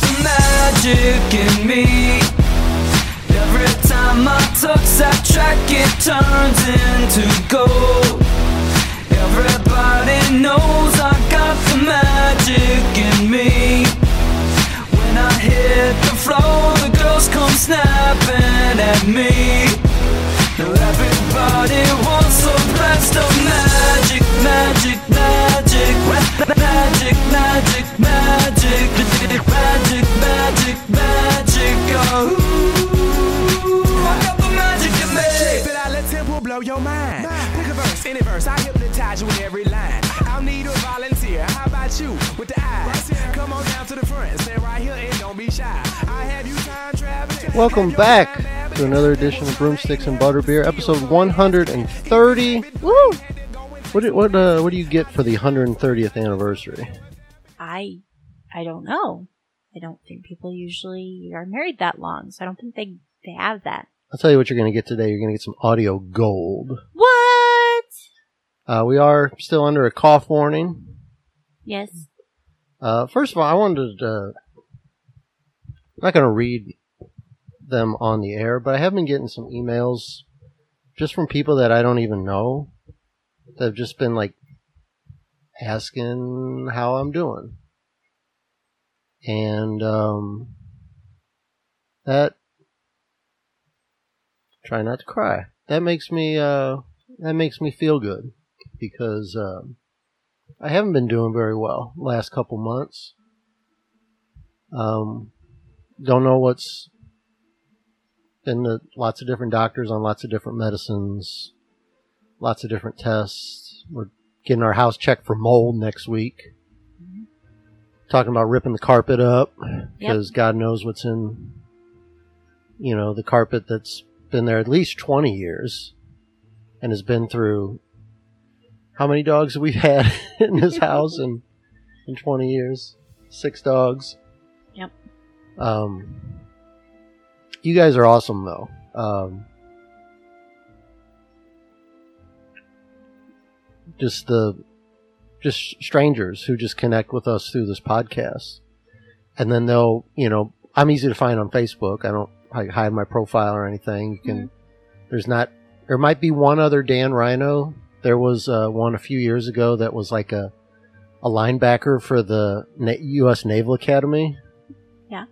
the magic in me. Every time I touch that track, it turns into gold. Everybody knows I got the magic in me. When I hit the floor, the girls come snapping at me. Now everybody wants a blast of magic, magic, magic, ma- magic, magic, magic, magic, magic, magic. Oh, I got the magic in me. Spit out, let tempo blow your mind. Pick a verse, any verse, I hypnotize you with every line. I'll need a volunteer. How about you with the eyes? Come on down to the front, stand right here and don't be shy. I have you time traveling. Welcome back to another edition of Broomsticks and Butterbeer, episode 130. Woo! What do, what uh, what do you get for the 130th anniversary? I I don't know. I don't think people usually are married that long, so I don't think they they have that. I'll tell you what you're going to get today. You're going to get some audio gold. What? Uh, we are still under a cough warning. Yes. Uh, first of all, I wanted to. Uh, I'm not going to read them on the air, but I have been getting some emails just from people that I don't even know that have just been like asking how I'm doing. And um, that. Try not to cry. That makes me. Uh, that makes me feel good because. Um, I haven't been doing very well last couple months. Um, don't know what's been the, lots of different doctors on lots of different medicines, lots of different tests. We're getting our house checked for mold next week. Talking about ripping the carpet up because God knows what's in, you know, the carpet that's been there at least 20 years and has been through how many dogs we've we had in this house in in 20 years? Six dogs. Yep. Um, you guys are awesome though. Um, just the just strangers who just connect with us through this podcast, and then they'll you know I'm easy to find on Facebook. I don't like, hide my profile or anything. You can. There's not. There might be one other Dan Rhino there was uh, one a few years ago that was like a a linebacker for the Na- U.S. Naval Academy. Yeah.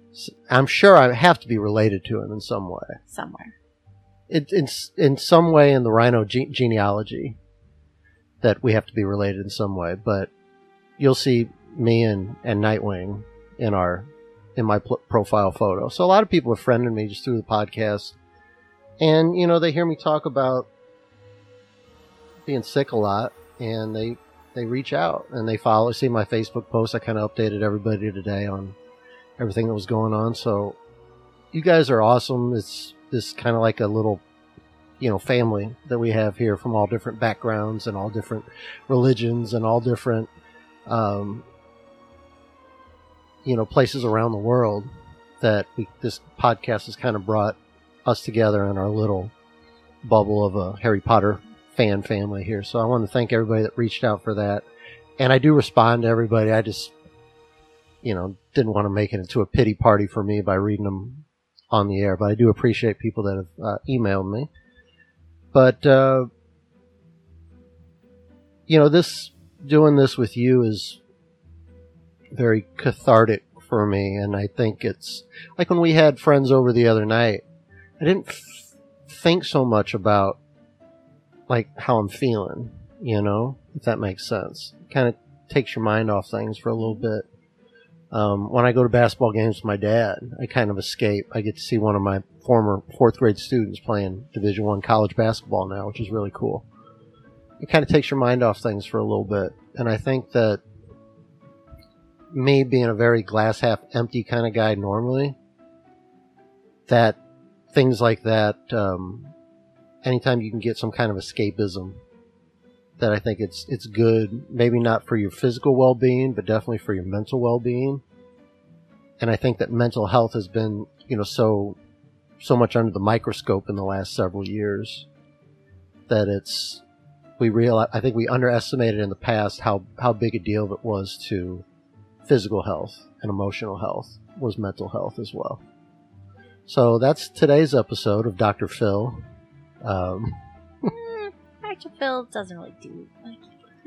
I'm sure I have to be related to him in some way. Somewhere. It, in in some way in the Rhino ge- genealogy that we have to be related in some way. But you'll see me and and Nightwing in our in my pl- profile photo. So a lot of people have friended me just through the podcast, and you know they hear me talk about being sick a lot, and they they reach out and they follow. See my Facebook post. I kind of updated everybody today on everything that was going on. So you guys are awesome. It's this kind of like a little you know family that we have here from all different backgrounds and all different religions and all different um, you know places around the world that we, this podcast has kind of brought us together in our little bubble of a Harry Potter fan family here. So I want to thank everybody that reached out for that. And I do respond to everybody. I just, you know, didn't want to make it into a pity party for me by reading them on the air. But I do appreciate people that have uh, emailed me. But, uh, you know, this, doing this with you is very cathartic for me. And I think it's like when we had friends over the other night, I didn't f- think so much about like how I'm feeling, you know, if that makes sense. It Kind of takes your mind off things for a little bit. Um, when I go to basketball games with my dad, I kind of escape. I get to see one of my former fourth grade students playing Division One college basketball now, which is really cool. It kind of takes your mind off things for a little bit, and I think that me being a very glass half empty kind of guy normally, that things like that um, anytime you can get some kind of escapism that I think it's it's good maybe not for your physical well-being but definitely for your mental well-being and I think that mental health has been you know so so much under the microscope in the last several years that it's we realize I think we underestimated in the past how how big a deal it was to physical health and emotional health was mental health as well. So that's today's episode of Dr. Phil. Um, Dr. Phil doesn't really do. Like,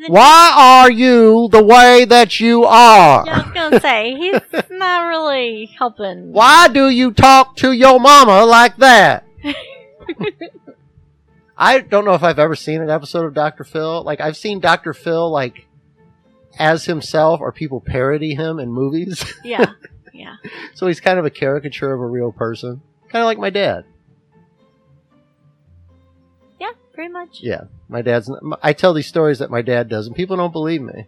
why are you the way that you are? Yeah, I was gonna say he's not really helping. Why do you talk to your mama like that? I don't know if I've ever seen an episode of Dr. Phil. Like I've seen Dr. Phil like as himself or people parody him in movies. Yeah, yeah. so he's kind of a caricature of a real person. Kind of like my dad. Pretty much. Yeah, my dad's. I tell these stories that my dad does, and people don't believe me.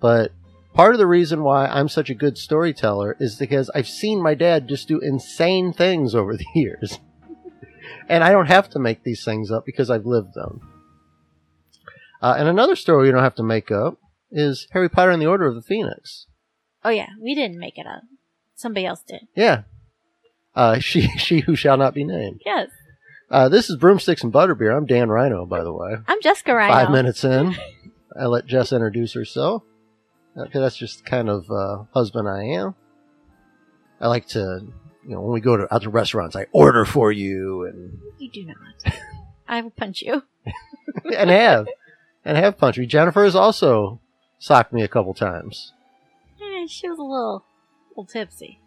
But part of the reason why I'm such a good storyteller is because I've seen my dad just do insane things over the years, and I don't have to make these things up because I've lived them. Uh, and another story you don't have to make up is Harry Potter and the Order of the Phoenix. Oh yeah, we didn't make it up. Somebody else did. Yeah, uh, she she who shall not be named. Yes, Uh, this is Broomsticks and Butterbeer. I'm Dan Rhino, by the way. I'm Jessica Rhino. Five minutes in, I let Jess introduce herself. Okay, that's just kind of uh, husband I am. I like to, you know, when we go to other restaurants, I order for you and You do not. I will punch you. and have and have punched me. Jennifer has also socked me a couple times. Eh, she was a little, little tipsy.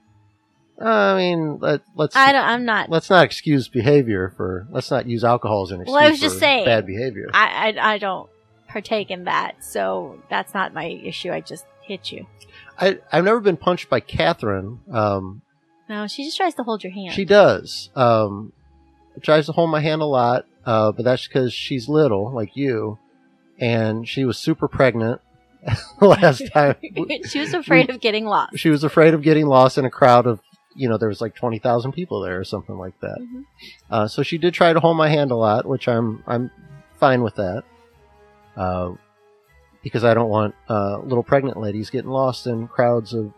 I mean, let, let's I don't. I'm not. let's not excuse behavior for let's not use alcohol as an excuse Well, I was just for saying. bad behavior. I, I I don't partake in that, so that's not my issue. I just hit you. I I've never been punched by Catherine. Um, No, she just tries to hold your hand. She does. Um, tries to hold my hand a lot, uh, but that's because she's little, like you, and she was super pregnant last time. she was afraid of getting lost. she was afraid of getting lost in a crowd of, you know, there was like twenty thousand people there or something like that. Mhm. Uh, so she did try to hold my hand a lot, which I'm I'm fine with that. Uh, because I don't want uh, little pregnant ladies getting lost in crowds of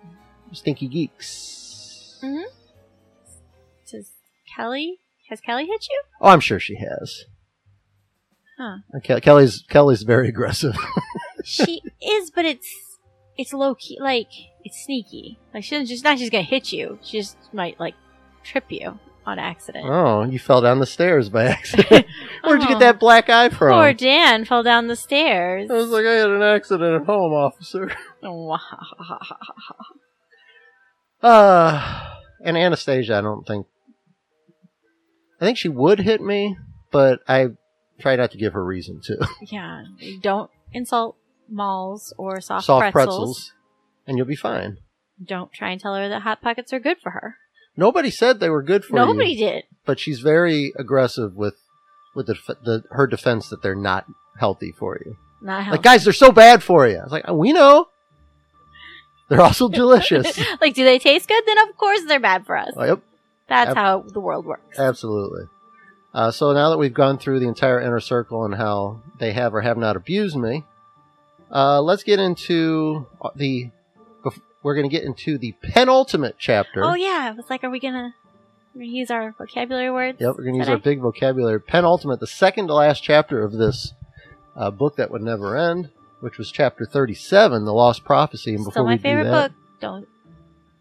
stinky geeks. Mhm. Does Kelly? Has Kelly hit you? Oh, I'm sure she has. Huh. Ke- Kelly's Kelly's very aggressive. She is, but it's it's low key. Like it's sneaky. Like she doesn't just not just gonna hit you. She just might like trip you on accident. oh, you fell down the stairs by accident. Where'd you Oh. get that black eye from? Poor Dan fell down the stairs. I was like, I had an accident at home, officer. Uh, and Anastasia, I don't think. I think she would hit me, but I try not to give her reason to. yeah, don't insult malls or soft, Soft pretzels. pretzels, and you'll be fine. Don't try and tell her that hot pockets are good for her. Nobody said they were good for you. Nobody did. but she's very aggressive with with the, the her defense that they're not healthy for you. Not healthy. Like, guys, they're so bad for you. I was like, we know. They're also delicious. like, do they taste good? Then of course they're bad for us. Oh, yep, That's Ab- how the world works. absolutely. Uh, so now that we've gone through the entire inner circle and how they have or have not abused me, uh, let's get into the. We're going to get into the penultimate chapter. Oh yeah, it was like, are we gonna, use our vocabulary words? Yep, we're going to use today? our big vocabulary. Penultimate, the second to last chapter of this uh, book that would never end, which was chapter 37, The Lost Prophecy. And before Still my we do that, book. Don't,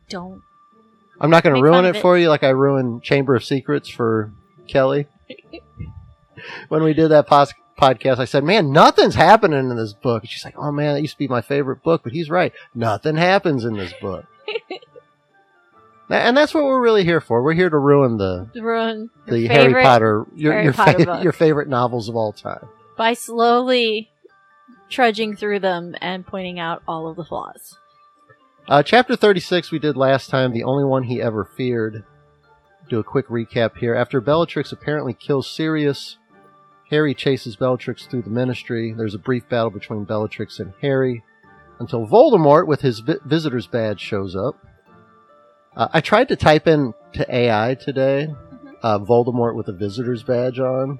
don't. I'm not going to ruin it, it. for you like I ruined Chamber of Secrets for Kelly. when we did that pos- podcast, I said, "Man, nothing's happening in this book." And she's like, "Oh man, that used to be my favorite book," but he's right. Nothing happens in this book. and that's what we're really here for. We're here to ruin the Ruin the Harry Potter your Harry your, Potter fa- your favorite novels of all time. by slowly trudging through them and pointing out all of the flaws. Uh, chapter 36 we did last time, the only one he ever feared. Do a quick recap here. After Bellatrix apparently kills Sirius, Harry chases Bellatrix through the ministry. There's a brief battle between Bellatrix and Harry until Voldemort with his vi- visitor's badge shows up. Uh, I tried to type in to AI today, uh, Voldemort with a visitor's badge on.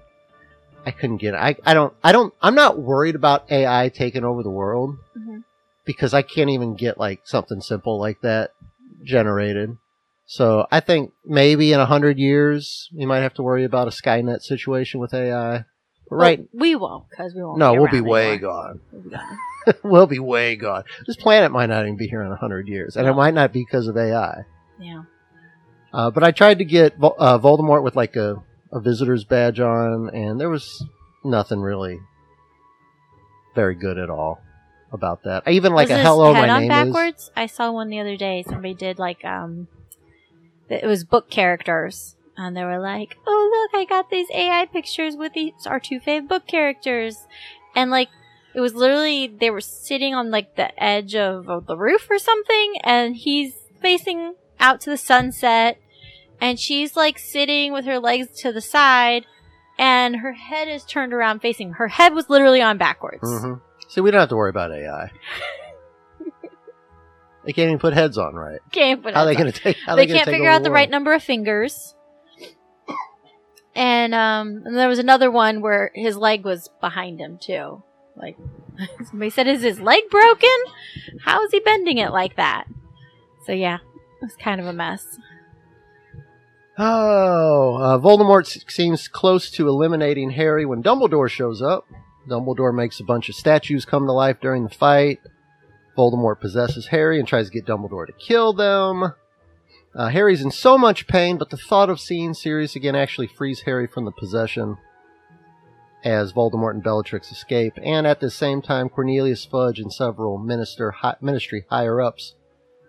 I couldn't get it. I, I don't, I don't, I'm not worried about AI taking over the world Mhm. because I can't even get like something simple like that generated. So I think maybe in a hundred years you might have to worry about a Skynet situation with AI, Right? Well, we won't because we won't. no, be we'll be way gone. We'll be gone. we'll be way gone. This planet might not even be here in a hundred years, and it might not be because of AI. Yeah. Uh, but I tried to get uh, Voldemort with like a, a visitor's badge on, and there was nothing really very good at all about that. I even like Was a hello, my name backwards? I saw one the other day. Somebody did like um, it was book characters, and they were like, "Oh look, I got these AI pictures with these our two fave book characters," and like it was literally they were sitting on like the edge of, of the roof or something, and he's facing out to the sunset, and she's like sitting with her legs to the side. And her head is turned around facing. Her head was literally on backwards. is. hmm See, we don't have to worry about AI. they can't even put heads on right. Can't put How are they going to take? How they gonna can't figure out the world? right number of fingers. And um, and there was another one where his leg was behind him too. Like somebody said, "Is his leg broken? How is he bending it like that?" So yeah, it was kind of a mess. Oh, uh, Voldemort seems close to eliminating Harry when Dumbledore shows up. Dumbledore makes a bunch of statues come to life during the fight. Voldemort possesses Harry and tries to get Dumbledore to kill them. Uh, Harry's in so much pain, but the thought of seeing Sirius again actually frees Harry from the possession as Voldemort and Bellatrix escape. And at the same time, Cornelius Fudge and several minister hi- ministry higher ups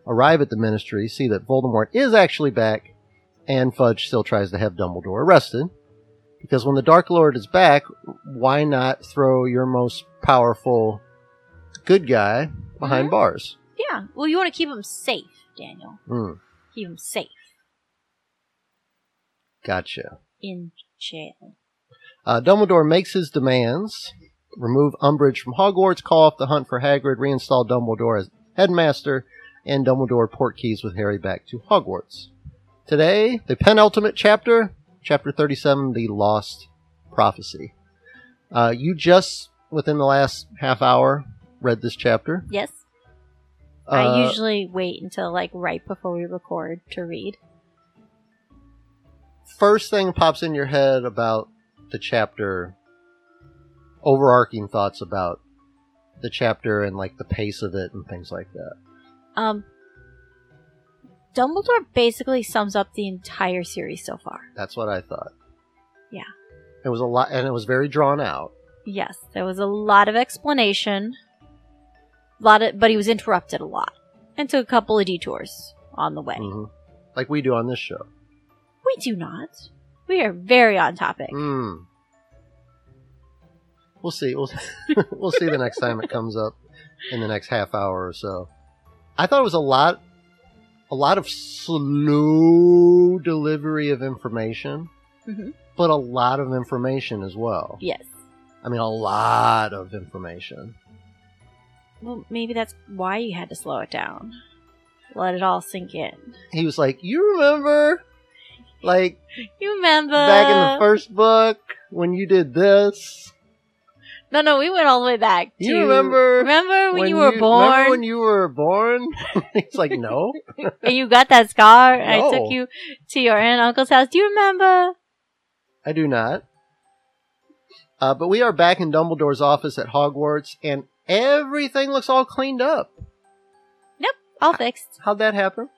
arrive at the ministry, see that Voldemort is actually back, and Fudge still tries to have Dumbledore arrested. Because when the Dark Lord is back, why not throw your most powerful good guy behind Mhm. bars? Yeah. Well, you want to keep him safe, Daniel. Hmm, Keep him safe gotcha. in jail. Uh, Dumbledore makes his demands remove Umbridge from Hogwarts, call off the hunt for Hagrid, reinstall Dumbledore as headmaster, and Dumbledore port keys with Harry back to Hogwarts. Today, the penultimate chapter, chapter 37, The Lost Prophecy. Uh, you just, within the last half hour, read this chapter. Yes. Uh, I usually wait until like right before we record to read. first thing pops in your head about the chapter overarching thoughts about the chapter and like the pace of it and things like that Um, Dumbledore basically sums up the entire series so far. that's what i thought Yeah. it was a lot and it was very drawn out Yes, there was a lot of explanation, lot of, but he was interrupted a lot, and took a couple of detours on the way. Mhm. like we do on this show We do not. We are very on topic. mm. we'll see we'll, we'll see the next time it comes up in the next half hour or so i thought it was a lot a lot of slow delivery of information Mhm. but a lot of information as well Yes. I mean, a lot of information. Well, maybe that's why you had to slow it down. Let it all sink in. He was like, "You remember, like You remember back in the first book when you did this? No, no, we went all the way back. To, You remember Remember when, you were born Remember when you were born?" He's like, "No, and you got that scar? and I took you to your aunt and uncle's house. Do you remember? I do not." Uh, but we are back in Dumbledore's office at Hogwarts, and everything looks all cleaned up. Nope. All fixed. How'd that happen?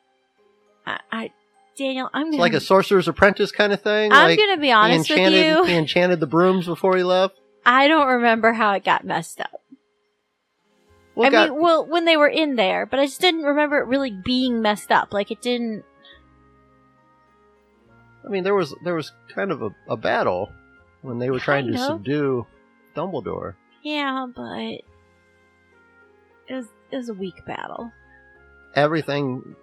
I, I Daniel, I'm gonna like a Sorcerer's Apprentice kind of thing. I'm like gonna be he honest with enchanted, you. he enchanted the brooms before he left. I don't remember how it got messed up. What I got- mean, well, when they were in there, but I just didn't remember it really being messed up. Like it didn't. I mean, there was there was kind of a, a battle when they were trying to of. subdue Dumbledore. Yeah, but it was it was a weak battle. Everything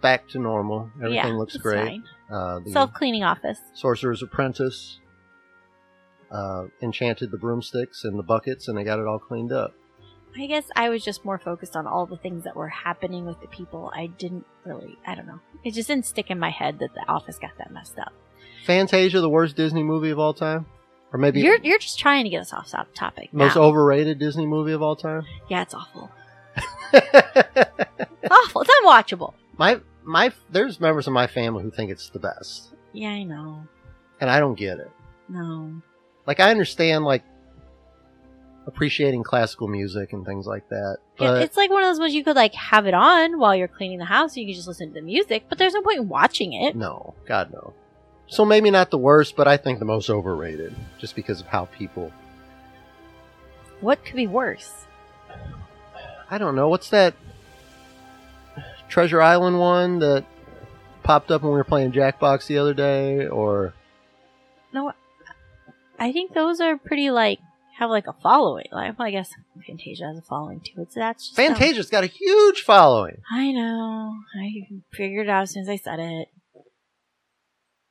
back to normal. Everything yeah, looks great. Uh, Self cleaning office. Sorcerer's Apprentice uh, enchanted the broomsticks and the buckets, and they got it all cleaned up. I guess I was just more focused on all the things that were happening with the people. I didn't really. I don't know. It just didn't stick in my head that the office got that messed up. Fantasia, the worst Disney movie of all time, or maybe You're you're just trying to get us off topic. most now. overrated Disney movie of all time. yeah, it's awful. It's awful. It's unwatchable. my my there's members of my family who think it's the best, Yeah, I know. and I don't get it. No. Like I understand like appreciating classical music and things like that, Yeah, it's like one of those ones you could like have it on while you're cleaning the house. You could just listen to the music, but there's no point in watching it. no, God no. So maybe not the worst, but I think the most overrated, just because of how people. What could be worse? I don't know what's that Treasure Island one that popped up when we were playing Jackbox the other day, or No, I think those are pretty like have like a following. Like, well, I guess Fantasia has a following too. It's that's just Fantasia's got a huge following. I know. I figured it out as soon as I said it.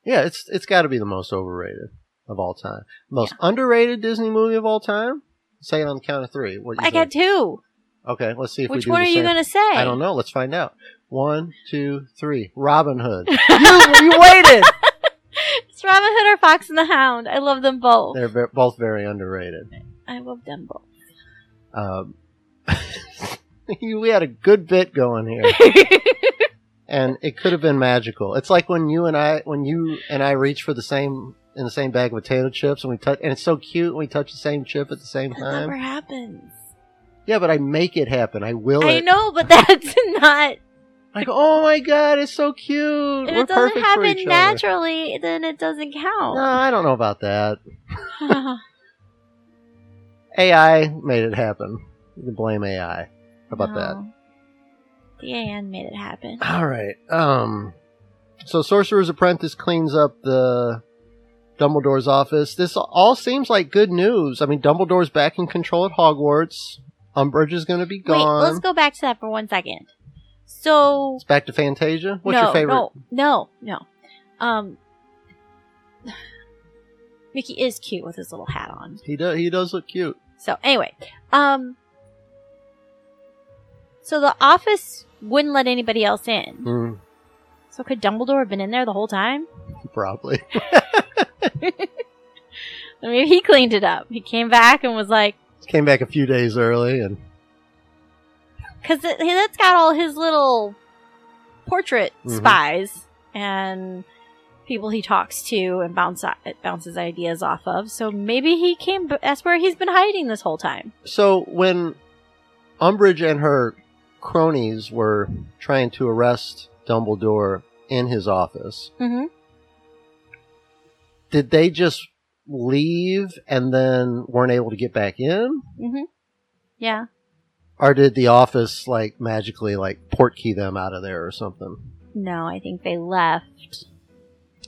Yeah, it's it's got to be the most overrated of all time. Most underrated Disney movie of all time. Say it on the count of three. What you I got two. Okay, let's see if Which we do one are you going to say? I don't know. Let's find out. One, two, three. Robin Hood. you, you waited. It's Robin Hood or Fox and the Hound. I love them both. They're ve- both very underrated. I love them both. Um, we had a good bit going here, and it could have been magical. It's like when you and I, when you and I reach for the same in the same bag of potato chips, and we touch, and it's so cute when we touch the same chip at the same That time. never happens. Yeah, but I make it happen. I will I it. know, but that's not. Like, oh my god, it's so cute. If We're it doesn't perfect happen each other. naturally, then it doesn't count. No. I don't know about that. AI made it happen. You can blame AI. How about that? The AN made it happen. All right. Um. So Sorcerer's Apprentice cleans up the Dumbledore's office. This all seems like good news. I mean, Dumbledore's back in control at Hogwarts. Umbridge is going to be gone. Wait, let's go back to that for one second. So It's back to Fantasia. What's no, your favorite? No, no, no. Um, Mickey is cute with his little hat on. He does. He does look cute. So anyway, um, so the office wouldn't let anybody else in. Mm, So could Dumbledore have been in there the whole time? probably. I mean, he cleaned it up. He came back and was like, Came back a few days early, and because that's got all his little portrait Mhm. spies and people he talks to and bounce bounces ideas off of. So maybe he came. That's where he's been hiding this whole time. So when Umbridge and her cronies were trying to arrest Dumbledore in his office, Mm-hmm. did they just leave and then weren't able to get back in? Mm-hmm. Yeah. Or did the office like magically like port key them out of there or something? No, I think they left.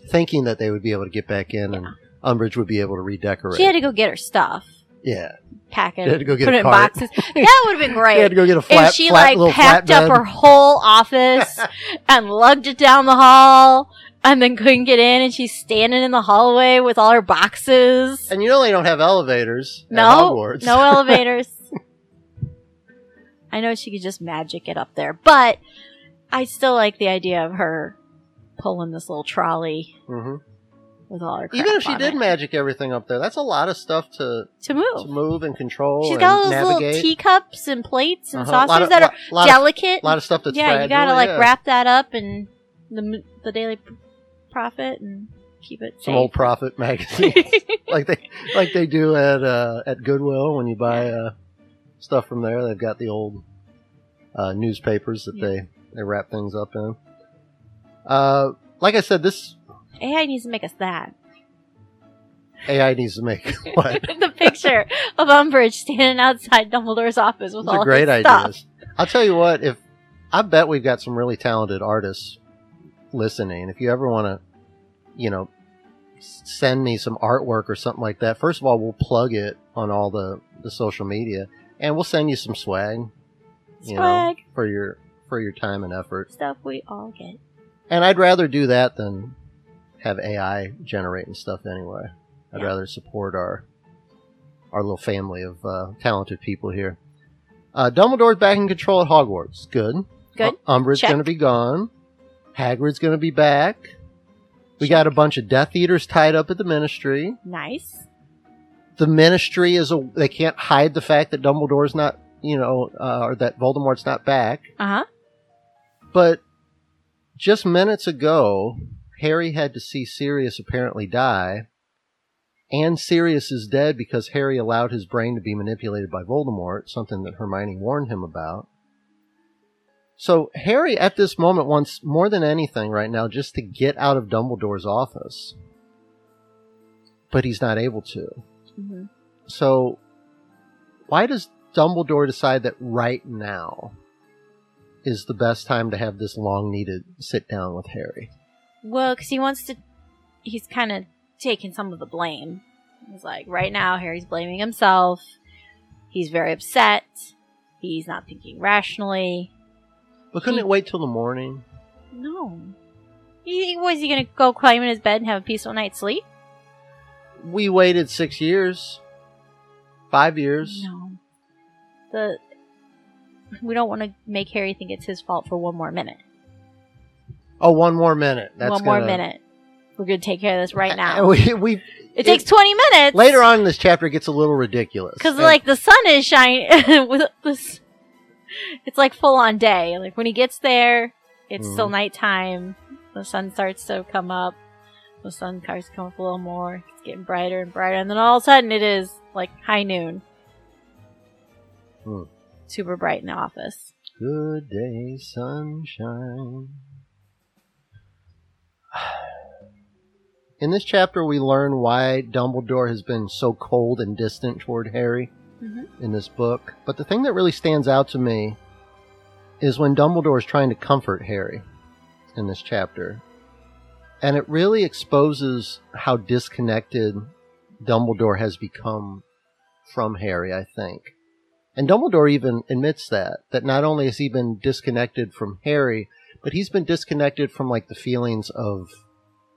Thinking that they would be able to get back in and Umbridge would be able to redecorate. She had to go get her stuff, yeah. pack it, She had to go get put it in cart. boxes. That would have been She great. had to go get a flat, if she flat like packed up her whole office and lugged it down the hall and then couldn't get in and she's standing in the hallway with all her boxes. And you know they don't have elevators. No, no elevators. I know she could just magic it up there, but I still like the idea of her pulling this little trolley Mhm. With all her Even if she did it. magic everything up there, that's a lot of stuff to, to to move. move and control She's got all those little teacups and plates and Uh-huh. Saucers of- that are lot- delicate. A lot of stuff that's yeah, you gotta like yeah. wrap that up and the the Daily Prophet and keep it some old Prophet magazine, like they like they do at uh, at Goodwill when you buy uh, stuff from there. They've got the old uh, newspapers that Yeah. they they wrap things up in. Uh, like I said, this AI needs to make us that. AI needs to make what? the picture of Umbridge standing outside Dumbledore's office with Those all are great his stuff. ideas. I'll tell you what, if I bet we've got some really talented artists listening. If you ever want to, you know, send me some artwork or something like that, first of all, we'll plug it on all the, the social media and we'll send you some swag, you know, for your for your time and effort. Stuff we all get. And I'd rather do that than have AI generating stuff anyway. I'd Yeah. rather support our our little family of uh, talented people here. Uh, Dumbledore's back in control at Hogwarts. Good. Good. Uh, Umbridge's going to be gone. Hagrid's going to be back. We got a bunch of Death Eaters tied up at the Ministry. Nice. The Ministry is a. They can't hide the fact that Dumbledore's not, you know, uh, or that Voldemort's not back. Uh huh. But just minutes ago, Harry had to see Sirius apparently die, and Sirius is dead because Harry allowed his brain to be manipulated by Voldemort, something that Hermione warned him about. So Harry at this moment wants more than anything right now just to get out of Dumbledore's office. But he's not able to. hmm So why does Dumbledore decide that right now is the best time to have this long needed sit down with Harry? Well, because he wants to. He's kind of taking some of the blame. He's like, right now, Harry's blaming himself. He's very upset. He's not thinking rationally. But couldn't He- it wait till the morning? No. He, was he going to go climb in his bed and have a peaceful night's sleep? We waited six years. Five years. No. The. We don't want to make Harry think it's his fault for one more minute. Oh, one more minute. That's one more gonna- minute. We're going to take care of this right now. We, we It takes 20 minutes. later on in this chapter it gets a little ridiculous. Because And- like the sun is shining with this, it's like full on day. Like when he gets there, it's still Mhm. nighttime. The sun starts to come up. The sun starts to come up a little more. It's getting brighter and brighter, and then all of a sudden it is like high noon. Hmm. Super bright in the office. Good day, sunshine. In this chapter, we learn why Dumbledore has been so cold and distant toward Harry Mhm. in this book. But the thing that really stands out to me is when Dumbledore is trying to comfort Harry in this chapter. And it really exposes how disconnected Dumbledore has become from Harry, I think. And Dumbledore even admits that, that not only has he been disconnected from Harry, but he's been disconnected from like the feelings of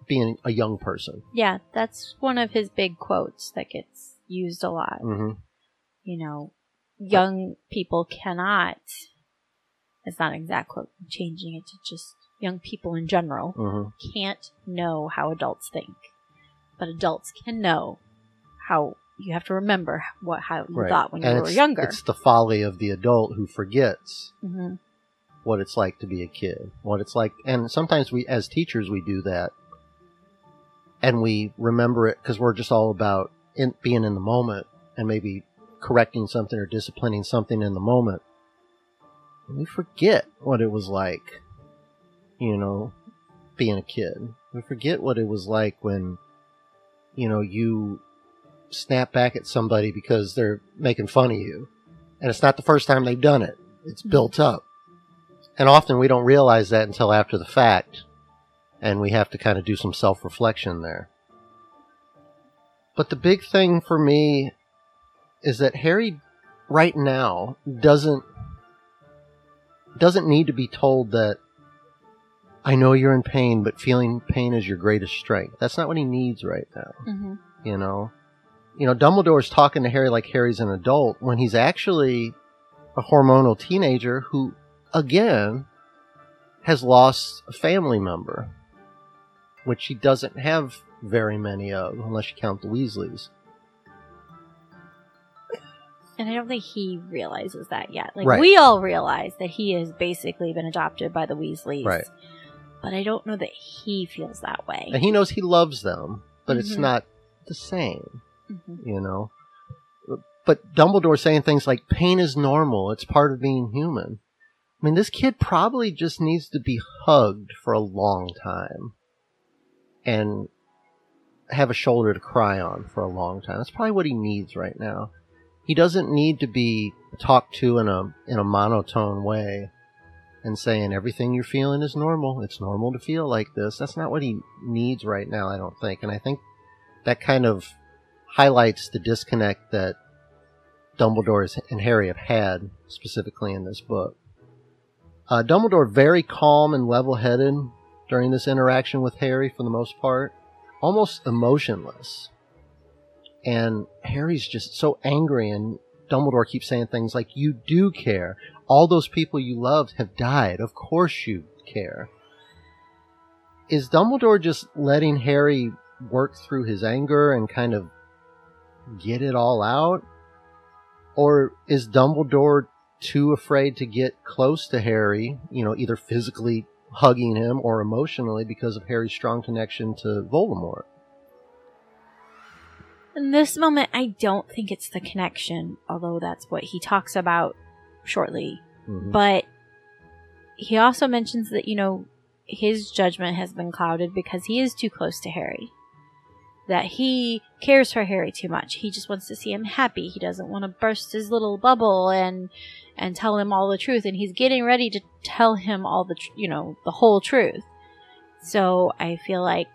being a young person. Yeah, that's one of his big quotes that gets used a lot. hmm You know, young people cannot. It's not an exact quote. I'm changing it to just young people in general. hmm can't know how adults think, but adults can know how you have to remember what how you Right. thought when you were younger. It's the folly of the adult who forgets hmm what it's like to be a kid, what it's like, and sometimes we, as teachers, we do that, and we remember it because we're just all about in, being in the moment and maybe correcting something or disciplining something in the moment. And we forget what it was like, you know, being a kid. We forget what it was like when, you know, you snap back at somebody because they're making fun of you. And it's not the first time they've done it. It's mm-hmm. built up. And often we don't realize that until after the fact. And we have to kind of do some self reflection there. But the big thing for me is that Harry right now doesn't doesn't need to be told that I know you're in pain, but feeling pain is your greatest strength. That's not what he needs right now hmm you know you know dumbledore's talking to harry like harry's an adult when he's actually a hormonal teenager who again has lost a family member which he doesn't have very many of unless you count the weasleys And I don't think he realizes that yet. Like Right. we all realize that he has basically been adopted by the Weasleys, Right. But I don't know that he feels that way. and he knows he loves them but it's Mhm. not the same Mhm. you know but dumbledore saying things like pain is normal it's part of being human i mean this kid probably just needs to be hugged for a long time and have a shoulder to cry on for a long time. That's probably what he needs right now. He doesn't need to be talked to in a in a monotone way and saying everything you're feeling is normal. It's normal to feel like this. That's not what he needs right now i don't think. And i think that kind of highlights the disconnect that Dumbledore and Harry have had specifically in this book. Uh, Dumbledore very calm and level-headed during this interaction with Harry for the most part, almost emotionless. And Harry's just so angry, and Dumbledore keeps saying things like, "You do care. All those people you loved have died. Of course you care." Is Dumbledore just letting Harry work through his anger and kind of get it all out? Or is Dumbledore too afraid to get close to Harry, you know, either physically hugging him or emotionally because of Harry's strong connection to Voldemort? In this moment, I don't think it's the connection, although that's what he talks about shortly. Mhm. But he also mentions that, you know, his judgment has been clouded because he is too close to Harry. That he cares for Harry too much. He just wants to see him happy. He doesn't want to burst his little bubble and and tell him all the truth and he's getting ready to tell him all the tr- you know, the whole truth. So I feel like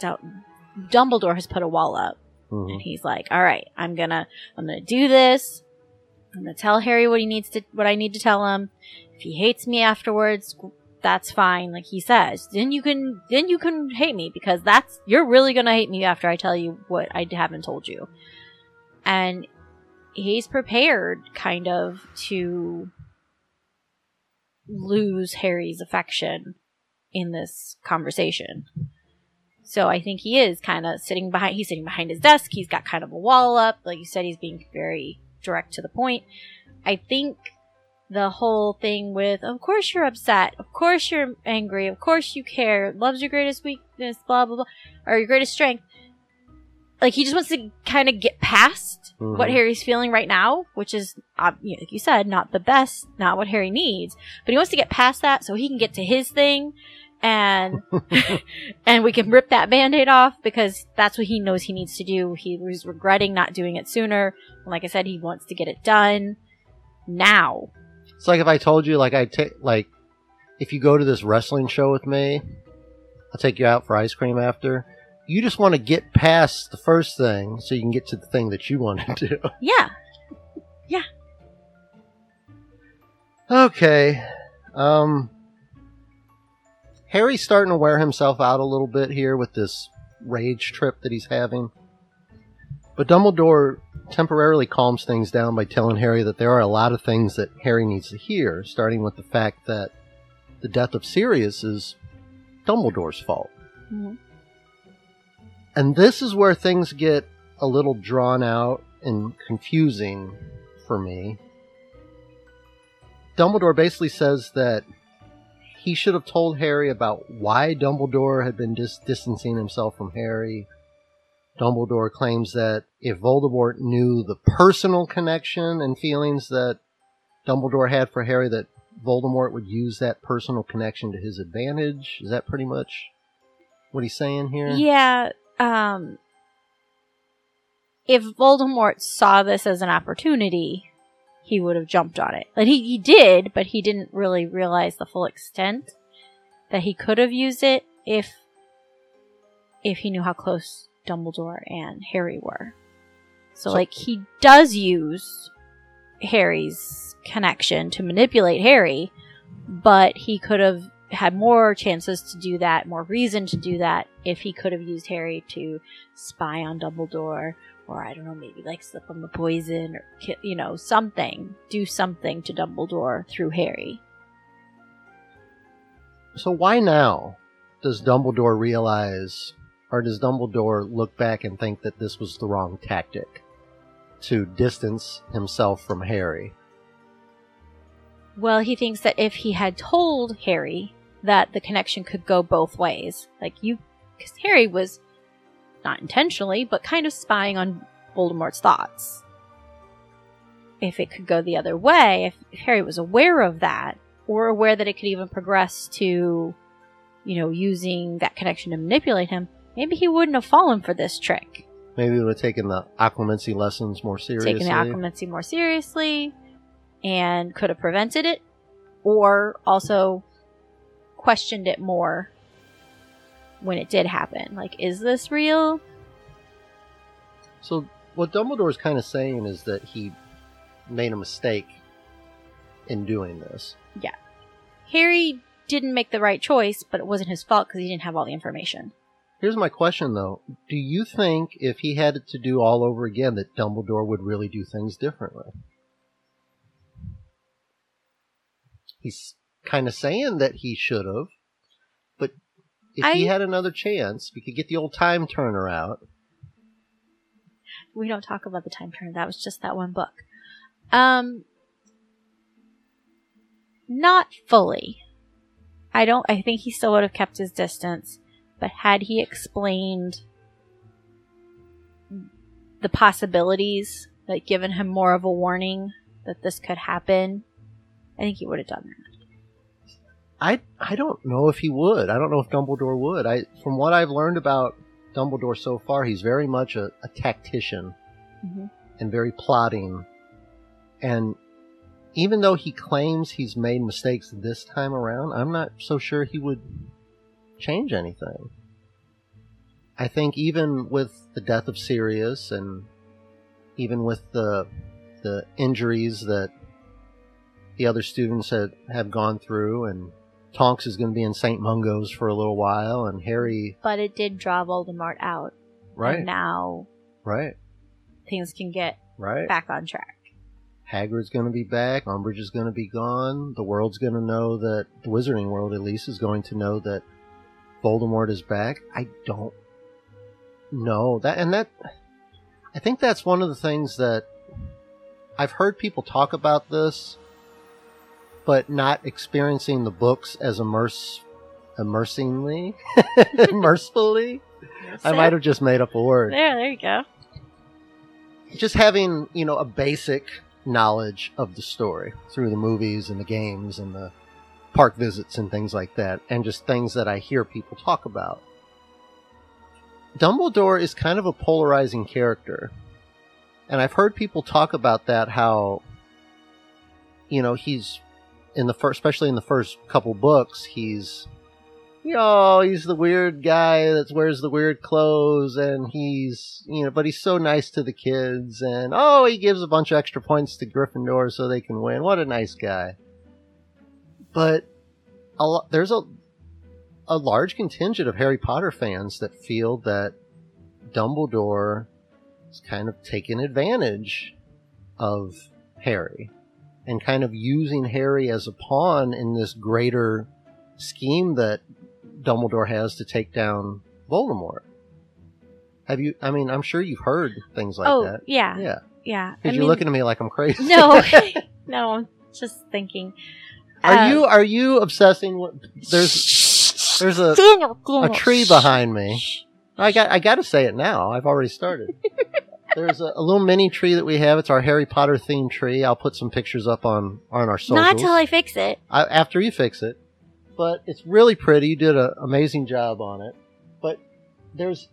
Dum- Dumbledore has put a wall up Mhm. and he's like, "All right, I'm gonna, I'm gonna do this. I'm gonna tell Harry what he needs to, what I need to tell him. If he hates me afterwards, that's fine." Like he says, then you can, then you can hate me because that's you're really gonna hate me after I tell you what I haven't told you. And he's prepared, kind of, to lose Harry's affection in this conversation. So I think he is kind of sitting behind. He's sitting behind his desk. He's got kind of a wall up. Like you said, he's being very direct to the point. I think the whole thing with, of course you're upset, of course you're angry, of course you care, love's your greatest weakness, blah blah blah, or your greatest strength. Like he just wants to kind of get past what Mhm. Harry's feeling right now, which is, like you said, not the best, not what Harry needs. But he wants to get past that so he can get to his thing, and and we can rip that band-aid off because that's what he knows he needs to do. He was regretting not doing it sooner. And like I said, he wants to get it done now. It's like if I told you, like I take, like, if you go to this wrestling show with me, I'll take you out for ice cream after. You just want to get past the first thing so you can get to the thing that you want to do. Yeah. Yeah. Okay. Um Harry's starting to wear himself out a little bit here with this rage trip that he's having. But Dumbledore temporarily calms things down by telling Harry that there are a lot of things that Harry needs to hear, starting with the fact that the death of Sirius is Dumbledore's fault. Mhm. And this is where things get a little drawn out and confusing for me. Dumbledore basically says that he should have told Harry about why Dumbledore had been dis- distancing himself from Harry. Dumbledore claims that if Voldemort knew the personal connection and feelings that Dumbledore had for Harry, that Voldemort would use that personal connection to his advantage. Is that pretty much what he's saying here? Yeah. Um. If Voldemort saw this as an opportunity, he would have jumped on it. Like he, he did, but he didn't really realize the full extent that he could have used it if if he knew how close Dumbledore and Harry were. So, So- like he does use Harry's connection to manipulate Harry, but he could have had more chances to do that, more reason to do that if he could have used Harry to spy on Dumbledore or I don't know, maybe like slip him the poison or ki- you know, something, do something to Dumbledore through Harry. So why now does Dumbledore realize, or does Dumbledore look back and think that this was the wrong tactic to distance himself from Harry? Well, he thinks that if he had told Harry that the connection could go both ways, like you, because Harry was not intentionally, but kind of spying on Voldemort's thoughts. If it could go the other way, if, if Harry was aware of that, or aware that it could even progress to, you know, using that connection to manipulate him, maybe he wouldn't have fallen for this trick. Maybe he would have taken the Occlumency lessons more seriously. taken the occlumency more seriously and could have prevented it or also questioned it more when it did happen like is this real So what Dumbledore's kind of saying is that he made a mistake in doing this. Yeah. Harry didn't make the right choice but it wasn't his fault because he didn't have all the information Here's my question though. Do you think if he had it to do all over again that Dumbledore would really do things differently? He's kind of saying that he should have, but if he had another chance, we could get the old time turner out. we don't talk about the time turner that was just that one book um not fully i don't i think he still would have kept his distance but had he explained the possibilities, like given him more of a warning that this could happen, I think he would have done that. I I don't know if he would. I don't know if Dumbledore would. I from what I've learned about Dumbledore so far, he's very much a, a tactician Mhm. and very plotting. And even though he claims he's made mistakes this time around, I'm not so sure he would change anything. I think even with the death of Sirius and even with the the injuries that the other students had have gone through and Tonks is going to be in St. Mungo's for a little while and Harry But it did draw Voldemort out. right And now right things can get right back on track. Hagrid's going to be back. Umbridge is going to be gone. The world's going to know that the Wizarding world, at least, is going to know that Voldemort is back. I don't know that, and that I think that's one of the things that I've heard people talk about this, but not experiencing the books as immerse, immersingly, mercifully. I might have just made up a word There, there you go. just having you know a basic knowledge of the story through the movies and the games and the park visits and things like that and just things that i hear people talk about dumbledore is kind of a polarizing character and i've heard people talk about that how you know he's in the first especially in the first couple books he's you know, he's the weird guy that wears the weird clothes and he's, you know, but he's so nice to the kids and, oh, he gives a bunch of extra points to Gryffindor so they can win. What a nice guy. But a lo- there's a, a large contingent of Harry Potter fans that feel that Dumbledore is kind of taking advantage of Harry and kind of using Harry as a pawn in this greater scheme that Dumbledore has to take down Voldemort. Have you? I mean, I'm sure you've heard things like oh, that. yeah. Yeah, Yeah. because you're looking at me like I'm crazy. No, no, I'm just thinking. Are Um, you? Are you obsessing? With, there's there's a Daniel, a tree behind me. I got I got to say it now. I've already started. There's a, a little mini tree that we have. It's our Harry Potter themed tree. I'll put some pictures up on on our socials. Not until I fix it. I, after you fix it. But it's really pretty. You did an amazing job on it. But there's,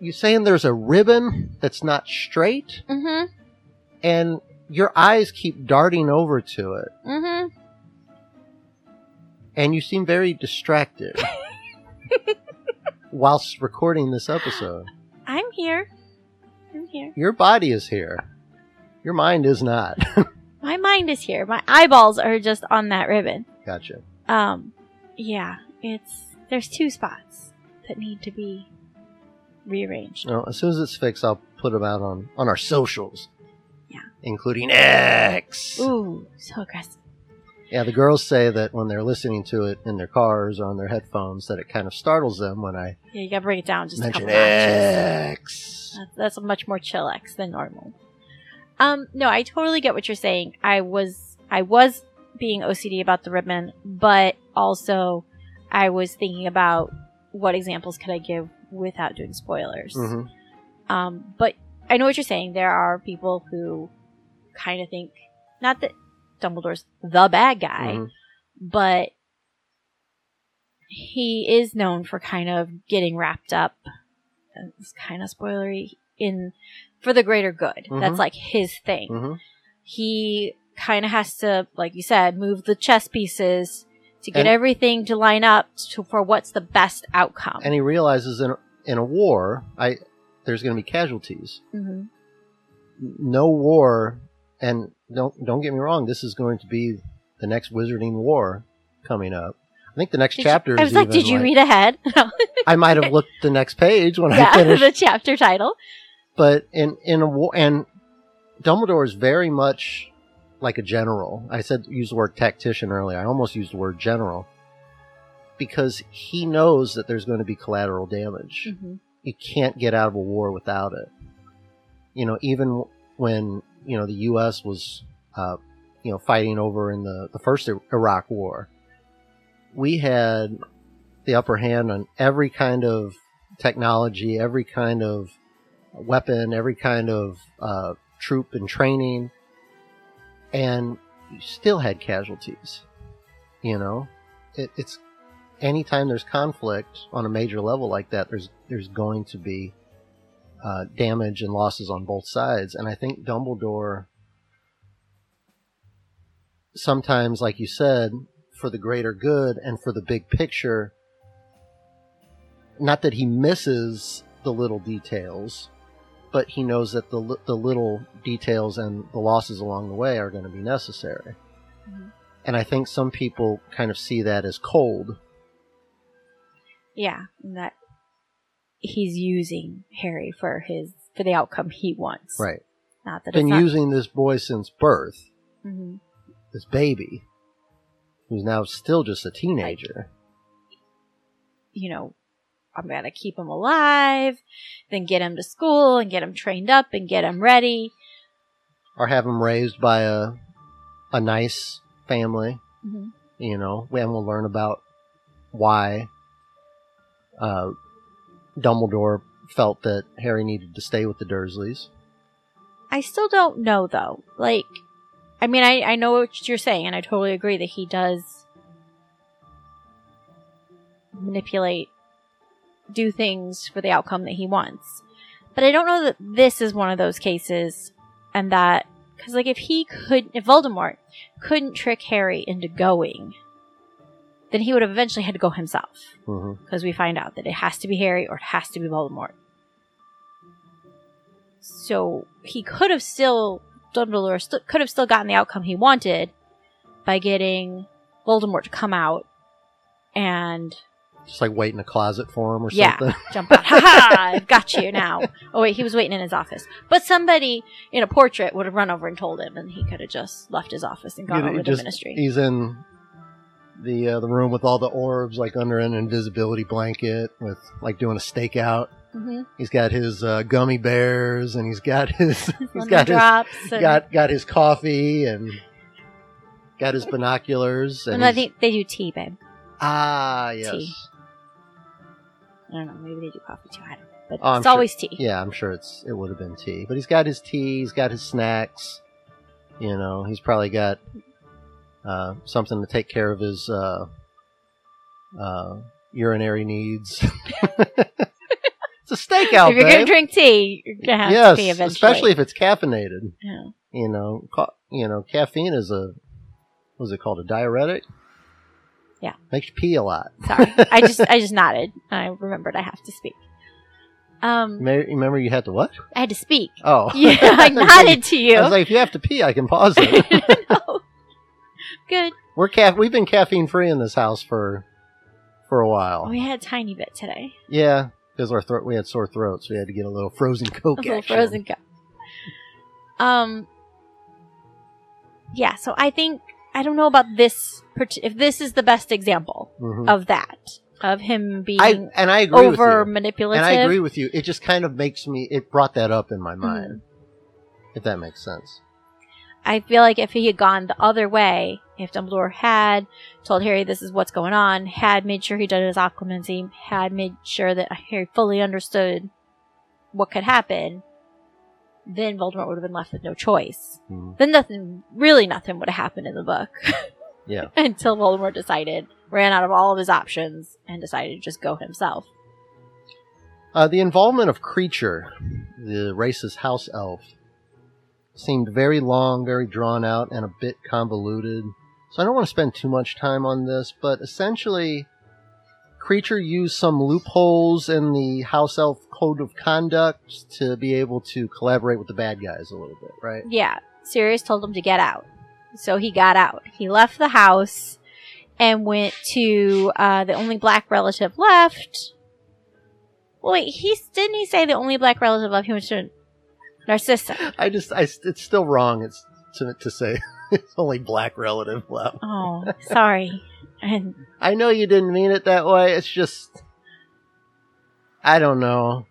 you saying there's a ribbon that's not straight, Mm-hmm. and your eyes keep darting over to it, Mm-hmm. And you seem very distracted whilst recording this episode. I'm here. I'm here. Your body is here. Your mind is not. My mind is here. My eyeballs are just on that ribbon. gotcha. Um, yeah, it's there's two spots that need to be rearranged. No, as soon as it's fixed, I'll put them out on, on our socials. Yeah. Including X. Ooh, so aggressive. Yeah, the girls say that when they're listening to it in their cars or on their headphones, that it kind of startles them when I Yeah, you gotta break it down just a mention couple notches. X. That's, that's a much more chill X than normal. Um, no, I totally get what you're saying. I was I was being OCD about the ribbon, but also I was thinking about what examples could I give without doing spoilers. hmm Um, but I know what you're saying. There are people who kind of think not that Dumbledore's the bad guy, Mhm. but he is known for kind of getting wrapped up. It's kind of spoilery in for the greater good. Mhm. That's like his thing. hmm He kind of has to, like you said, move the chess pieces to get And- everything to line up to, for what's the best outcome. And he realizes in in a war, I there's going to be casualties. hmm No war, and don't don't get me wrong, this is going to be the next Wizarding War coming up. I think the next Did you- chapter. I is was like, did you read ahead? I might have looked the next page when I yeah, finished. the chapter title. but in in a war and Dumbledore is very much like a general. I said use the word tactician earlier. I almost used the word general because he knows that there's going to be collateral damage. hmm You can't get out of a war without it. You know, even when you know the U.S. was uh, you know fighting over in the the first Iraq War, we had the upper hand on every kind of technology, every kind of weapon, every kind of uh, troop and training, and you still had casualties. You know, it, it's anytime there's conflict on a major level like that, there's there's going to be uh, damage and losses on both sides, and I think Dumbledore sometimes, like you said, for the greater good and for the big picture. Not that he misses the little details, but he knows that the the little details and the losses along the way are going to be necessary. Mhm. And I think some people kind of see that as cold. Yeah, that he's using Harry for his for the outcome he wants. Right. Not that Been it's not, using this boy since birth, Mhm. this baby, who's now still just a teenager. you know, I'm gonna keep him alive, then get him to school and get him trained up and get him ready. or have him raised by a a nice family. hmm You know, and we'll learn about why uh, Dumbledore felt that Harry needed to stay with the Dursleys. I still don't know though. Like, I mean, I, I know what you're saying, and I totally agree that he does manipulate, do things for the outcome that he wants. But I don't know that this is one of those cases, and that because like if he could, if Voldemort couldn't trick Harry into going, then he would have eventually had to go himself hmm because we find out that it has to be Harry or it has to be Voldemort. So he could have still Dumbledore st- could have still gotten the outcome he wanted by getting Voldemort to come out and Just like wait in a closet for him or Yeah. something. jump out. Ha ha! I've got you now. Oh wait, he was waiting in his office, but somebody in a portrait would have run over and told him, and he could have just left his office and gone You know, over to the ministry. He's in the uh, the room with all the orbs, like under an invisibility blanket, with like doing a stakeout. hmm He's got his uh, gummy bears, and he's got his he's got his and- got got his coffee and got his binoculars. And and I think they do tea, babe. ah yes, tea. I don't know. Maybe they do coffee too. I don't know. But Oh, it's sure- always tea. yeah, I'm sure it's it would have been tea, but he's got his tea, he's got his snacks. You know, he's probably got uh, something to take care of his uh, uh, urinary needs. it's a stakeout, if you're babe. gonna drink tea, you're gonna have yes, to pee eventually. especially if it's caffeinated. Yeah. You know, ca- you know, caffeine is a what's it called? A diuretic. Yeah. makes you pee a lot. Sorry, I just I just nodded. I remembered I have to speak. Um, Ma- Remember, you had to what? I had to speak. Oh, Yeah, I nodded to you. I was like, if you have to pee, I can pause it. Good. We're ca- We've been caffeine free in this house for for a while. We had a tiny bit today. Yeah, because our throat we had sore throats. We had to get a little frozen Coke. A little action. frozen cup. Um. Yeah, so I think I don't know about this. If this is the best example Mhm. of that, of him being I and I agree over with you. manipulative. And I agree with you. It just kind of makes me. It brought that up in my Mm-hmm. mind. If that makes sense. I feel like if he had gone the other way, if Dumbledore had told Harry this is what's going on, had made sure he did his occlumency, had made sure that Harry fully understood what could happen, then Voldemort would have been left with no choice. Mhm. Then nothing, really nothing would have happened in the book. Yeah. Until Voldemort decided, ran out of all of his options, and decided to just go himself. Uh, the involvement of Kreacher, the race's house elf, seemed very long, very drawn out, and a bit convoluted. So I don't want to spend too much time on this, but essentially, Kreacher used some loopholes in the house elf code of conduct to be able to collaborate with the bad guys a little bit, right? Yeah, Sirius told him to get out. So he got out. He left the house and went to uh, the only black relative left. Wait, he didn't he say the only black relative left? He went to Narcissa. I just, I, it's still wrong. It's to, to say it's only black relative left. Oh, sorry. And I know you didn't mean it that way. It's just, I don't know.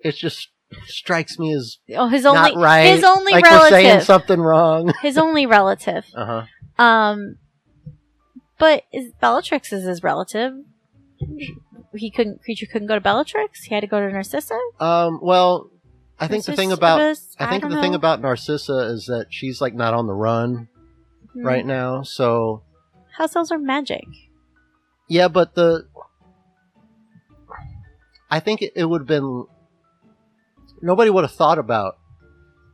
It just strikes me as oh, his only not right. his only like we're saying relative. something wrong. His only relative. Uh huh. Um, but is Bellatrix is his relative? He couldn't. Kreacher couldn't go to Bellatrix. He had to go to Narcissa. Um. Well, I think the thing about I think don't the thing about Narcissa is that she's like not on the run Hmm. right now. So House elves are magic. yeah, but the I think it, it would have been nobody would have thought about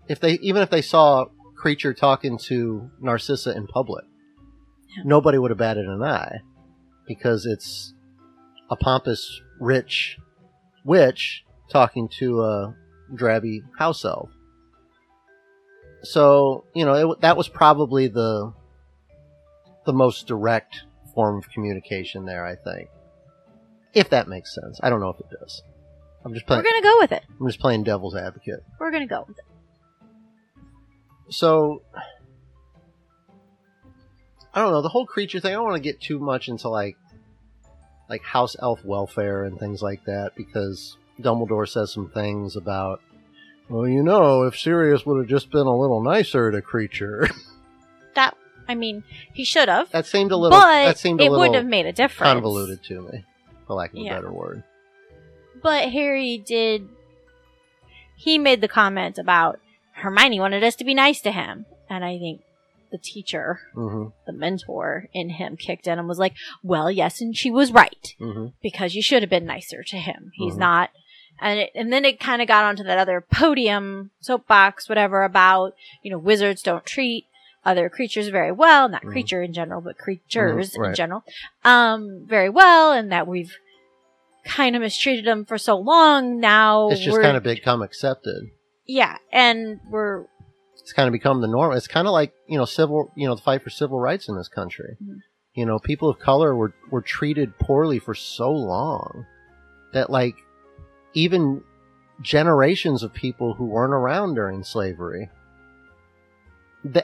if they even if they saw a creature talking to Narcissa in public. Yeah. Nobody would have batted an eye because it's a pompous, rich witch talking to a drabby house elf. So you know it, that was probably the the most direct form of communication there. I think, if that makes sense. I don't know if it does. I'm just playing. We're gonna go with it. I'm just playing devil's advocate. We're gonna go with it. So I don't know the whole Kreacher thing. I don't want to get too much into like like house elf welfare and things like that because Dumbledore says some things about. Well, you know, if Sirius would have just been a little nicer to Kreacher, That I mean, he should have, that seemed a little. but that seemed a it wouldn't have made a difference. convoluted to me, for lack of a better word. But Harry did. He made the comment about Hermione wanted us to be nice to him, and I think the teacher, hmm the mentor in him, kicked in and was like, "Well, yes, and she was right hmm because you should have been nicer to him. He's Mhm. not." And it, and then it kind of got onto that other podium, soapbox, whatever about you know wizards don't treat other creatures very well, not Mhm. Kreacher in general, but creatures Mhm, right. in general, um, very well, and that we've kind of mistreated them for so long. Now It's just we're- kind of become accepted. yeah, and we're it's kind of become the norm. It's kind of like you know civil, you know, the fight for civil rights in this country. Mhm. You know, people of color were were treated poorly for so long that like even generations of people who weren't around during slavery,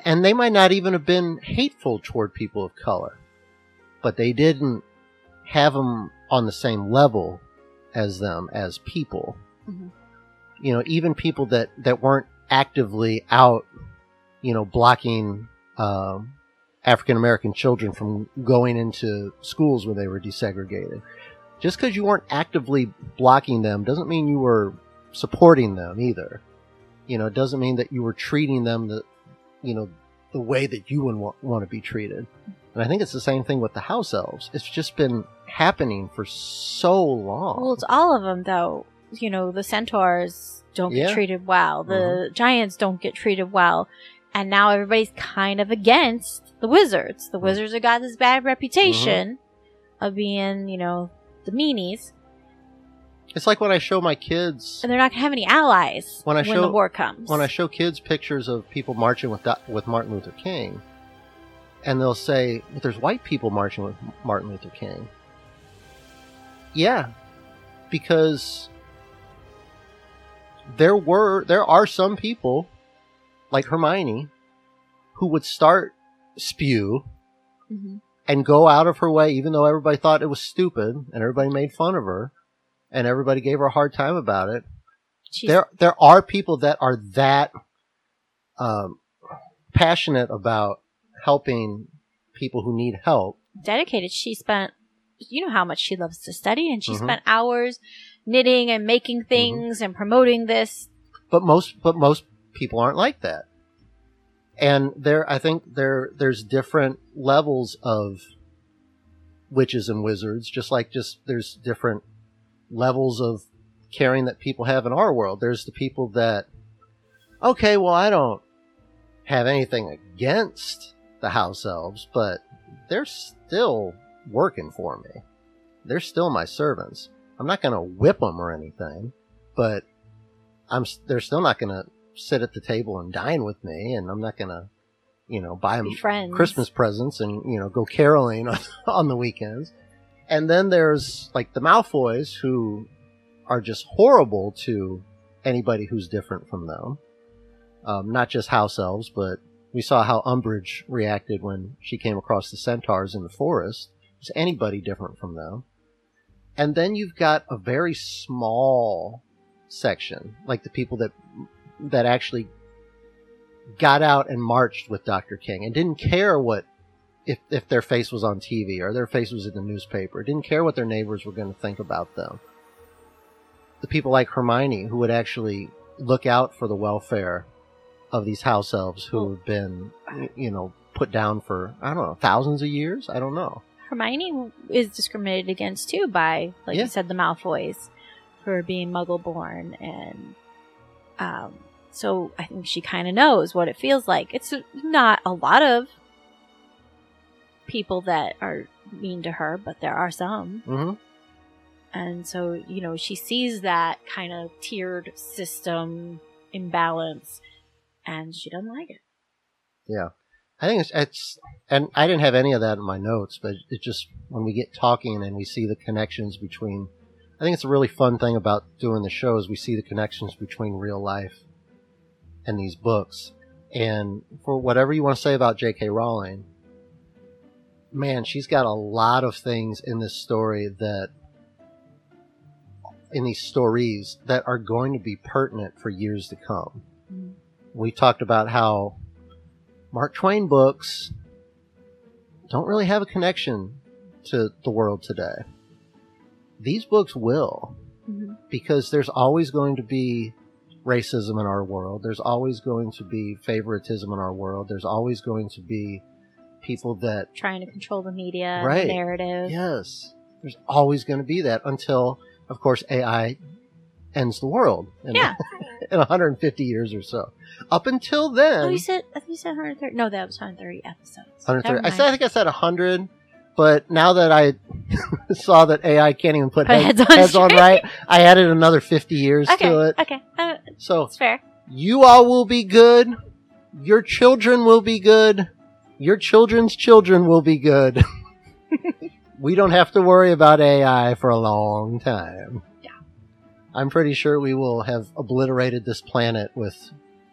and they might not even have been hateful toward people of color, but they didn't have them on the same level as them as people. Mhm. You know, even people that that weren't actively out, you know, blocking um, African American children from going into schools when they were desegregated. Just because you weren't actively blocking them doesn't mean you were supporting them either. You know, it doesn't mean that you were treating them the, you know, the way that you would want, want to be treated. And I think it's the same thing with the house elves. It's just been happening for so long. well, it's all of them though. You know, the centaurs don't Yeah. get treated well. The mm-hmm. giants don't get treated well. And now everybody's kind of against the wizards. The mm-hmm. wizards have got this bad reputation mm-hmm. of being, you know, the meanies. It's like when I show my kids And they're not going to have any allies When I the show- war comes. when I show kids pictures of people marching with Do- with Martin Luther King, and they'll say, "But there's white people marching with Martin Luther King." Yeah, because there were there are some people like Hermione who would start spew Mhm. And go out of her way, even though everybody thought it was stupid and everybody made fun of her and everybody gave her a hard time about it She's there there are people that are that um, passionate about helping people who need help. dedicated. She spent, you know how much she loves to study, and she Mhm. spent hours knitting and making things and promoting this. But most but most people aren't like that. And there I think there there's different levels of witches and wizards, just like just there's different levels of caring that people have in our world. There's the people that okay, well I don't have anything against the house elves, but they're still working for me. They're still my servants. I'm not going to whip them or anything, but I'm they're still not going to sit at the table and dine with me, and I'm not to, you know, buy them. Christmas presents and you know go caroling on, on the weekends. And then there's like the Malfoys who are just horrible to anybody who's different from them. Um, not just house elves, but we saw how Umbridge reacted when she came across the centaurs in the forest. Is anybody different from them? And then you've got a very small section, like the people that that actually got out and marched with Dr. King and didn't care what if if their face was on TV or their face was in the newspaper. Didn't care what their neighbors were going to think about them. The people like Hermione who would actually look out for the welfare of these house elves who have been, you know, put down for I don't know thousands of years. I don't know. Hermione is discriminated against too by, like Yeah. you said, the Malfoys for being Muggle born, and um, so I think she kind of knows what it feels like. It's not a lot of people that are mean to her, but there are some, hmm and so you know she sees that kind of tiered system imbalance, and she doesn't like it. Yeah, I think it's, it's and I didn't have any of that in my notes, but it just when we get talking and we see the connections between. I think it's a really fun thing about doing the show is we see the connections between real life and these books. And for whatever you want to say about J.K. Rowling, man, she's got a lot of things in this story that, in these stories, that are going to be pertinent for years to come. Mhm. We talked about how Mark Twain books don't really have a connection to the world today. These books will Mhm. because there's always going to be racism in our world. There's always going to be favoritism in our world. There's always going to be people that, Trying to control the media, and the Right. narrative. yes, there's always going to be that until, of course, AI ends the world in, Yeah. in 150 years or so. Up until then, Oh, you said I think you said 130. No, that was 130 episodes. 130. I said I think I said 100, but now that I saw that AI can't even put Put head- heads on heads on right, I added another 50 years okay, to it. okay, uh, So it's fair. you all will be good. Your children will be good. Your children's children will be good. we don't have to worry about AI for a long time. Yeah. I'm pretty sure we will have obliterated this planet with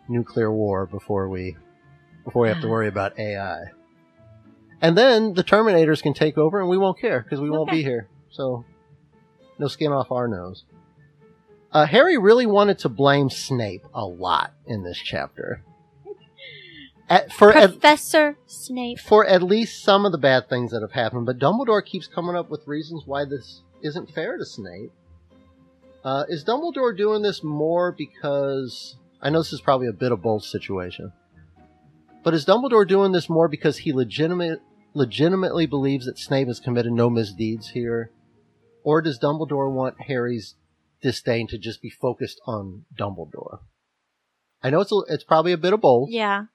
nuclear war before we before we have to worry about AI. And then the Terminators can take over and we won't care because we won't Okay. be here. So no skin off our nose. Uh, Harry really wanted to blame Snape a lot in this chapter. At, for at, Professor Snape. for at least some of the bad things that have happened, but Dumbledore keeps coming up with reasons why this isn't fair to Snape. Uh, is Dumbledore doing this more because I know this is probably a bit of both situation, but is Dumbledore doing this more because he legitimate legitimately believes that Snape has committed no misdeeds here, or does Dumbledore want Harry's disdain to just be focused on Dumbledore? I know it's a, it's probably a bit of both, Yeah.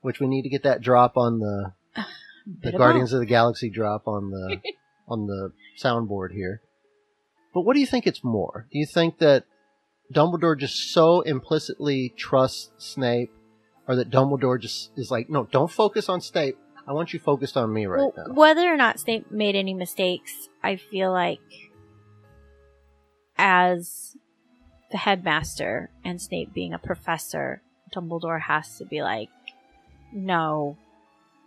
which we need to get that drop on the the of Guardians of the Galaxy drop on the on the soundboard here. But what do you think it's more? Do you think that Dumbledore just so implicitly trusts Snape, or that Dumbledore just is like, no, don't focus on Snape. I want you focused on me right well, now. whether or not Snape made any mistakes, I feel like as the headmaster and Snape being a professor, Dumbledore has to be like, no,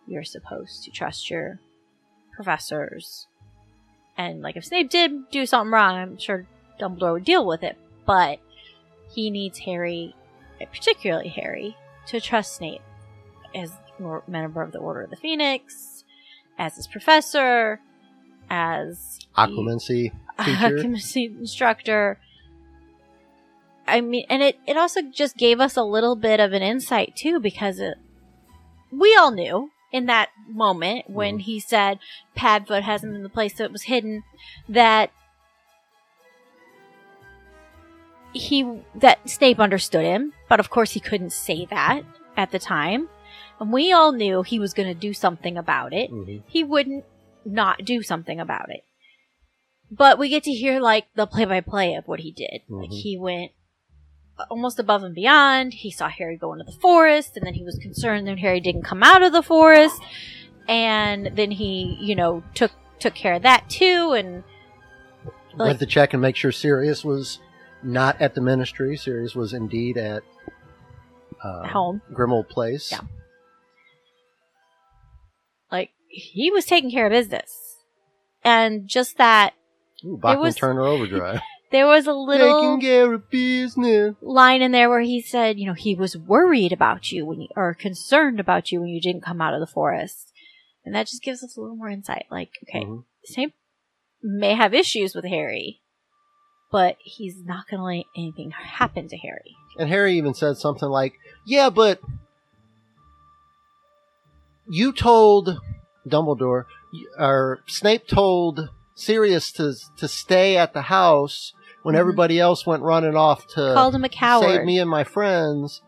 you're supposed to trust your professors. And like if Snape did do something wrong, I'm sure Dumbledore would deal with it. But he needs Harry, particularly Harry, to trust Snape as member of the Order of the Phoenix, as his professor, as Occlumency teacher. instructor. I mean, and it, it also just gave us a little bit of an insight too, because it, we all knew in that moment when Mhm. he said Padfoot hasn't been the place that was hidden, that he that Snape understood him, but of course he couldn't say that at the time. And we all knew he was going to do something about it Mhm. he wouldn't not do something about it. But we get to hear like the play by play of what he did. Like Mhm. he went almost above and beyond. He saw Harry go into the forest, and then he was concerned that Harry didn't come out of the forest. And then he, you know, took took care of that too. And like- Went to check and make sure Sirius was not at the Ministry. Sirius was indeed at uh, home, Grimmauld Place. Yeah. He was taking care of business. And just that Ooh, Bachman was- Turner Overdrive. there was a little care of business. line in there where he said, you know, he was worried about you when you, or concerned about you when you didn't come out of the forest. And that just gives us a little more insight. Like, okay, Mhm. Snape may have issues with Harry, but he's not going to let anything happen to Harry. And Harry even said something like, "Yeah, but you told Dumbledore, or Snape told Sirius to to stay at the house when Mhm. everybody else went running off to Called him a coward. save me and my friends."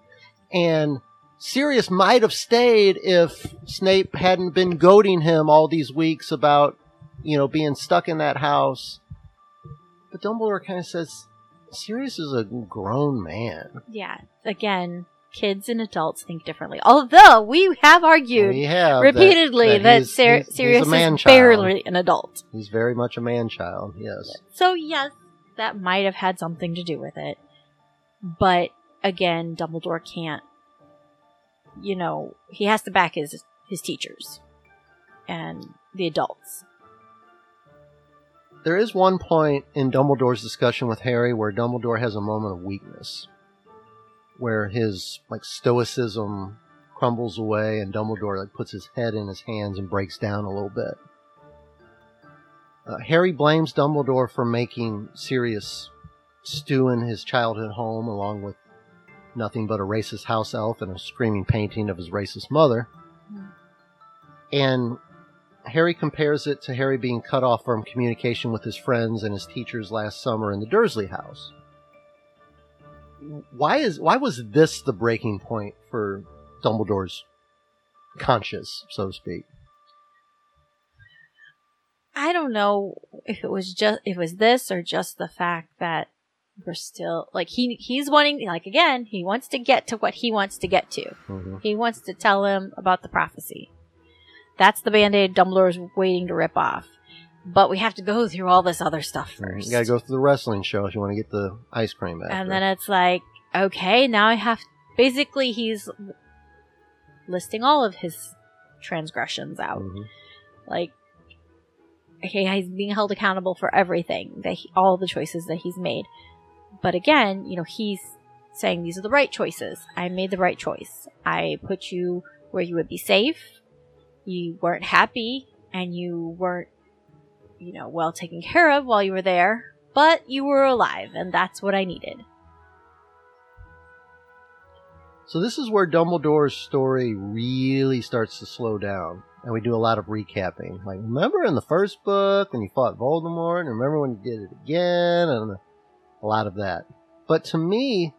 And Sirius might have stayed if Snape hadn't been goading him all these weeks about, you know, being stuck in that house. But Dumbledore kind of says, Sirius is a grown man. Yeah. Again, kids and adults think differently. Although we have argued We have that- repeatedly that, he's- Sir- he's- he's Sirius man is barely an adult. He's very much a man child, yes. So yes, that might have had something to do with it. But again, Dumbledore can't you know, he has to back his his teachers and the adults. There is one point in Dumbledore's discussion with Harry where Dumbledore has a moment of weakness, where his like stoicism crumbles away, and Dumbledore like puts his head in his hands and breaks down a little bit. Uh, Harry blames Dumbledore for making Sirius stew in his childhood home, along with nothing but a racist house elf and a screaming painting of his racist mother. Hmm. And Harry compares it to Harry being cut off from communication with his friends and his teachers last summer in the Dursley house. Why is why was this the breaking point for Dumbledore's conscience, so to speak? I don't know if it was just if it was this or just the fact that we're still like he he's wanting like again he wants to get to what he wants to get to. Mhm. He wants to tell him about the prophecy. That's the band-aid Dumbledore's waiting to rip off. But we have to go through all this other stuff first. You gotta go through the wrestling show if you want to get the ice cream back. and then it's like, okay, now I have basically he's listing all of his transgressions out. Mhm. Like, okay, he's being held accountable for everything that he, all the choices that he's made. But again, you know, he's saying these are the right choices. I made the right choice. I put you where you would be safe. You weren't happy and you weren't, you know, well taken care of while you were there, but you were alive and that's what I needed. So this is where Dumbledore's story really starts to slow down, and we do a lot of recapping. Like, remember in the first book when you fought Voldemort, and remember when you did it again, and a lot of that. But to me,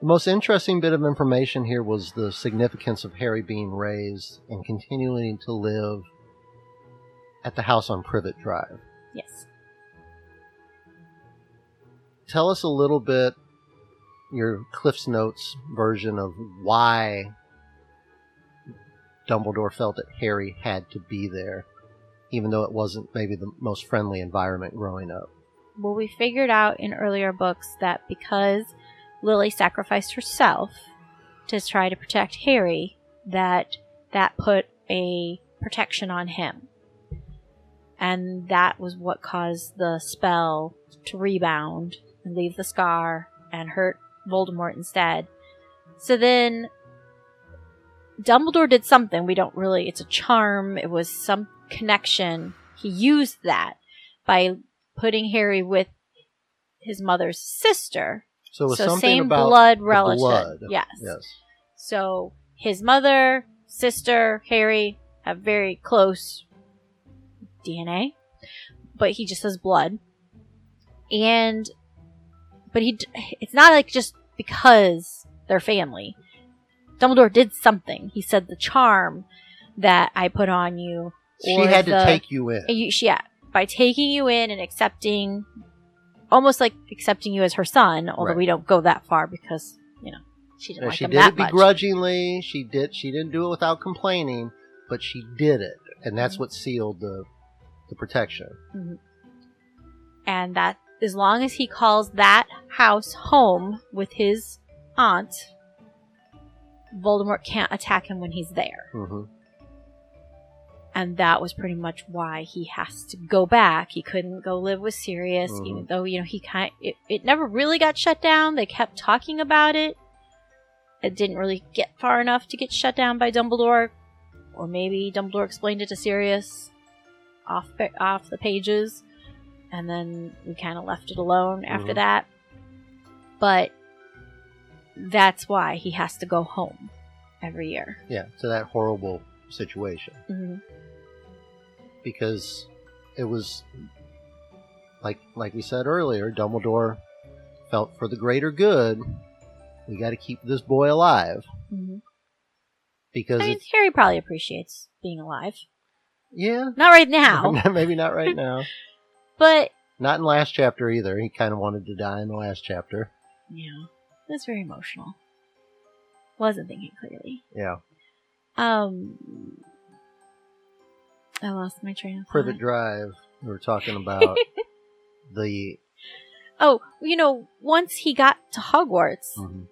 the most interesting bit of information here was the significance of Harry being raised and continuing to live at the house on Privet Drive. Yes. Tell us a little bit your Cliff's Notes version of why Dumbledore felt that Harry had to be there, even though it wasn't maybe the most friendly environment growing up. Well, we figured out in earlier books that because Lily sacrificed herself to try to protect Harry, that that put a protection on him. And that was what caused the spell to rebound and leave the scar and hurt Voldemort instead. So then Dumbledore did something. We don't really, it's a charm. It was some connection. He used that by putting Harry with his mother's sister. So so same about blood relative. blood. Yes. Yes. So his mother, sister, Harry have very close DNA, but he just has blood. And but he, it's not like just because they're family. Dumbledore did something. He said the charm that I put on you. She had to take you in. you, she, yeah, by taking you in and accepting, almost like accepting you as her son. Although Right. we don't go that far because you know she didn't Now, like she him did that it much. begrudgingly. She did. She didn't do it without complaining, but she did it, and that's Mm-hmm. what sealed the the protection. and that as long as he calls that house home with his aunt, Voldemort can't attack him when he's there. hmm And that was pretty much why he has to go back. He couldn't go live with Sirius, Mhm. even though you know he kind. It, it never really got shut down. They kept talking about it. It didn't really get far enough to get shut down by Dumbledore, or maybe Dumbledore explained it to Sirius off off the pages, and then we kind of left it alone after Mhm. that. But that's why he has to go home every year. Yeah, to that horrible situation hmm because it was like like we said earlier, Dumbledore felt for the greater good. We got to keep this boy alive hmm because I mean, Harry probably appreciates being alive. Yeah, Not right now, maybe not right now. but Not in last chapter either. He kind of wanted to die in the last chapter. yeah, that's very emotional. Wasn't thinking clearly. Yeah, Um, I lost my train of thought. Privet Drive. We were talking about the Oh, you know, once he got to Hogwarts, mhm.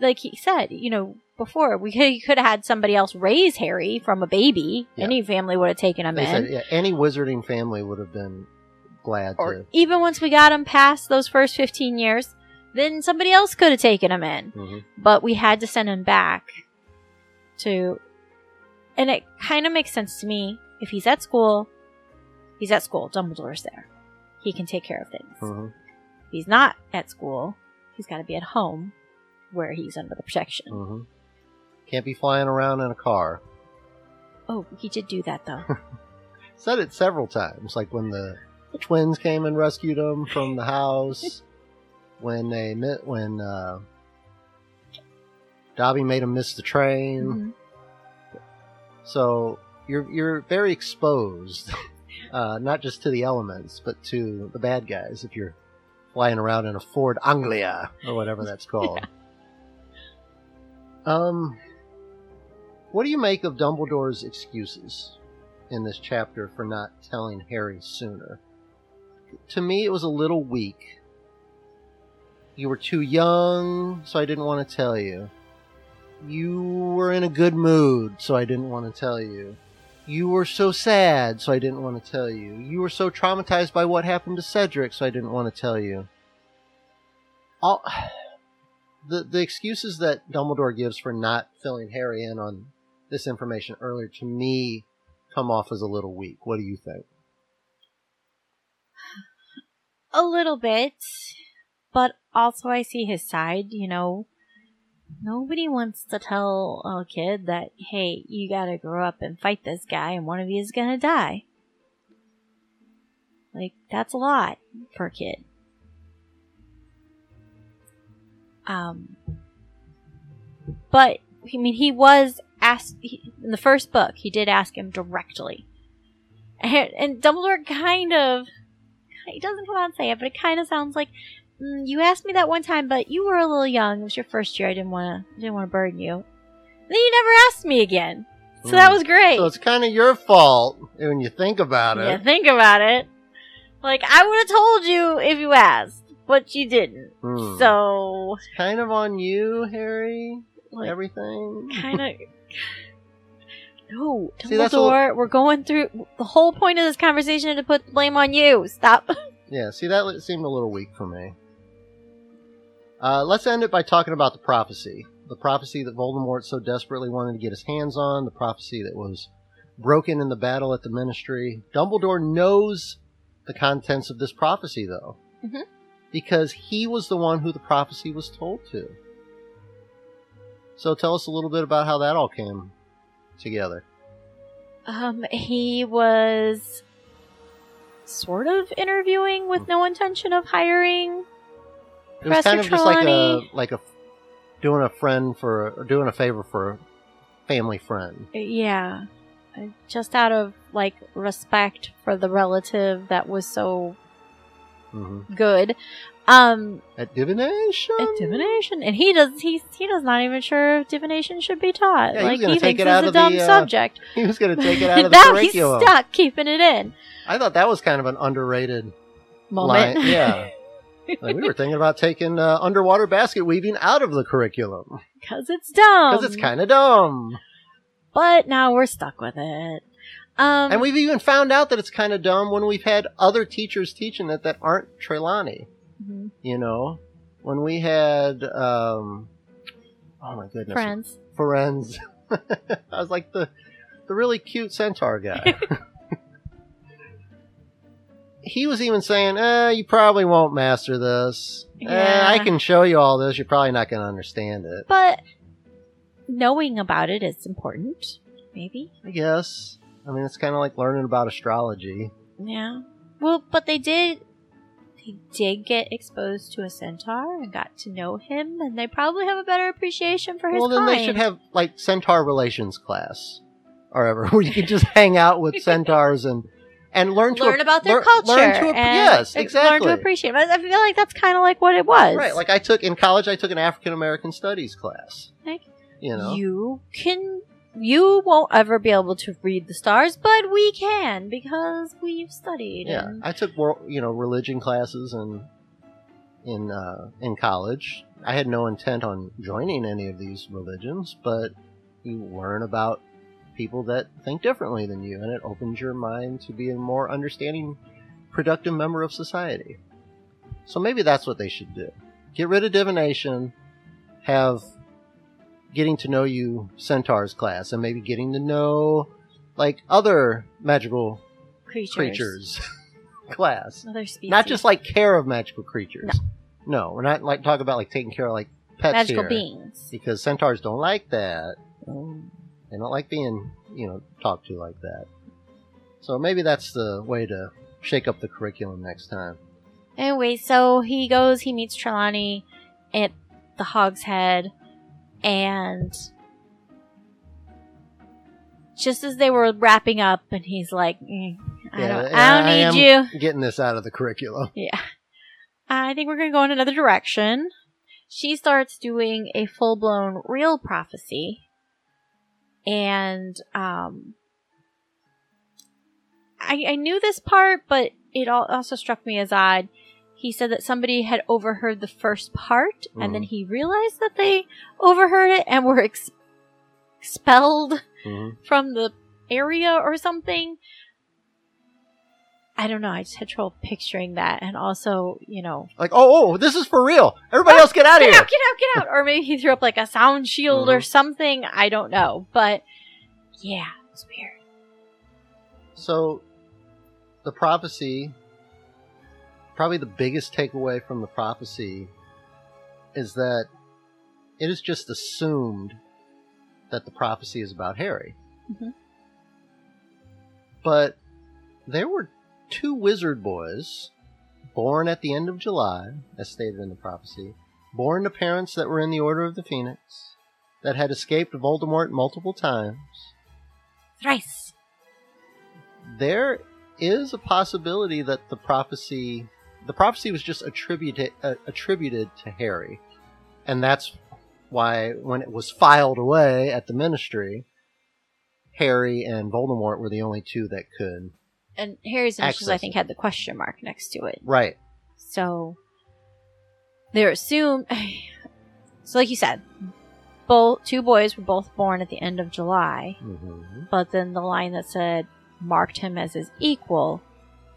like he said, you know, before we could, could have had somebody else raise Harry from a baby. Yeah. Any family would have taken him they in. said yeah, any wizarding family would have been glad or to. even once we got him past those first 15 years, then somebody else could have taken him in. Mhm. But we had to send him back to. And it kind of makes sense to me. If he's at school, he's at school. Dumbledore's there. He can take care of things. Mhm. If he's not at school, he's got to be at home where he's under the protection. Mhm. Can't be flying around in a car. Oh, he did do that though. Said it several times, like when the, twins came and rescued him from the house. when they met, when uh, Dobby made him miss the train. Mhm. So you're you're very exposed, uh, not just to the elements, but to the bad guys. If you're flying around in a Ford Anglia or whatever that's called. Um, what do you make of Dumbledore's excuses in this chapter for not telling Harry sooner? To me, it was a little weak. You were too young, so I didn't want to tell you. You were in a good mood, so I didn't want to tell you. You were so sad, so I didn't want to tell you. You were so traumatized by what happened to Cedric, so I didn't want to tell you. All, the the excuses that Dumbledore gives for not filling Harry in on this information earlier to me come off as a little weak. What do you think? A little bit, but also I see his side. You know, nobody wants to tell a kid that, hey, you gotta grow up and fight this guy, and one of you is gonna die. Like, that's a lot for a kid. Um, but I mean, he was asked he, in the first book. He did ask him directly, and, and Dumbledore kind of he doesn't come out and say it, but it kind of sounds like mm, you asked me that one time, but you were a little young. It was your first year. I didn't want to didn't want to burden you. Then you never asked me again, so that Hmm. was great. So it's kind of your fault when you think about it. yeah, think about it. Like I would have told you if you asked, but you didn't. Hmm. So It's kind of on you, Harry. like, Everything. kind of. No, See, that's Dumbledore. We're going through the whole point of this conversation is to put the blame on you. Stop. Yeah, see, that li- seemed a little weak for me. Uh, let's end it by talking about the prophecy. The prophecy that Voldemort so desperately wanted to get his hands on, the prophecy that was broken in the battle at the Ministry. Dumbledore knows the contents of this prophecy, though, Mhm. because he was the one who the prophecy was told to. So tell us a little bit about how that all came together. Um, he was sort of interviewing with no intention of hiring. It was kind of just like a like a doing a friend for or doing a favor for a family friend. Yeah, Uh, just out of like respect for the relative that was so hmm good. Um, At divination, at divination, and he does he he does not even sure if divination should be taught. Yeah, he was like he take thinks it it's a the, dumb uh, subject. he was going to take it out of the now curriculum. he's stuck keeping it in. I thought that was kind of an underrated Moment. line. Yeah, like we were thinking about taking uh, underwater basket weaving out of the curriculum because it's dumb. because it's kind of dumb. But now we're stuck with it. Um, And we've even found out that it's kind of dumb when we've had other teachers teaching it that aren't Trelawney. Mhm. You know, when we had, um, oh my goodness, friends. Firenze. I was like the the really cute centaur guy. he was even saying, eh, you probably won't master this. Eh, I can show you all this. You're probably not going to understand it. But knowing about it is important. Maybe. I guess. I mean, it's kind of like learning about astrology. Yeah. Well, but they did. They did get exposed to a centaur and got to know him, and they probably have a better appreciation for his Well, then kind. they should have like centaur relations class, or ever, where you can just hang out with centaurs and and learn to learn ap- about their culture. Learn to yes, Learn to appreciate. I feel like that's kind of like what it was. Right, like I took in college, I took an African American studies class. Like, You know, You can. You won't ever be able to read the stars, but we can because we've studied. yeah, I took wor- you know religion classes and in uh, in college. I had no intent on joining any of these religions, but you learn about people that think differently than you, and it opens your mind to be a more understanding, productive member of society. So maybe that's what they should do. Get rid of divination, have getting to know you centaurs class, and maybe getting to know like other magical creatures. creatures class. Other species. Not just like care of magical creatures. No, we're not like talking about like taking care of like pets magical here, beings. because centaurs don't like that. Oh. They don't like being you know talked to like that. So maybe that's the way to shake up the curriculum next time. Anyway, so he goes, he meets Trelawney at the Hog's Head, and just as they were wrapping up, and he's like, "Mm, I Yeah, don't, I don't need you. Getting this out of the curriculum. Yeah. I think we're going to go in another direction. She starts doing a full blown real prophecy. And, um, I, I knew this part, but it also struck me as odd. He said that somebody had overheard the first part, and then Mhm. he realized that they overheard it and were ex- expelled hmm from the area or something. I don't know. I just had trouble picturing that, and also, you know, Like, oh, oh, this is for real. Everybody else, get out of get here. out, get out, get out, or maybe he threw up like a sound shield or Mhm. something. I don't know, but yeah, it's weird. So, the prophecy, probably the biggest takeaway from the prophecy is that it is just assumed that the prophecy is about Harry. Mhm. But there were two wizard boys born at the end of July, as stated in the prophecy, born to parents that were in the Order of the Phoenix, that had escaped Voldemort multiple times Thrice. there is a possibility that the prophecy the prophecy was just attributed uh, attributed to Harry and that's why when it was filed away at the ministry Harry and Voldemort were the only two that could And Harry's initials, I think, had the question mark next to it. right So they're assumed. So, like you said, both two boys were both born at the end of July, hmm but then the line that said marked him as his equal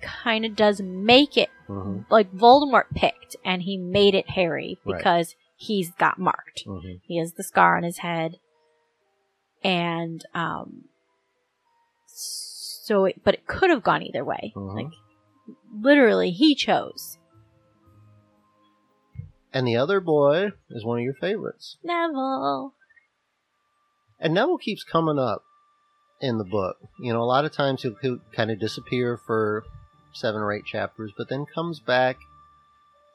kind of does make it hmm like Voldemort picked, and he made it Harry Right. because he's got marked. hmm He has the scar on his head, and um, so it, but it could have gone either way. Mhm. Like literally, he chose and the other boy is one of your favorites Neville. And Neville keeps coming up in the book. You know, a lot of times he'll, he'll kind of disappear for seven or eight chapters, but then comes back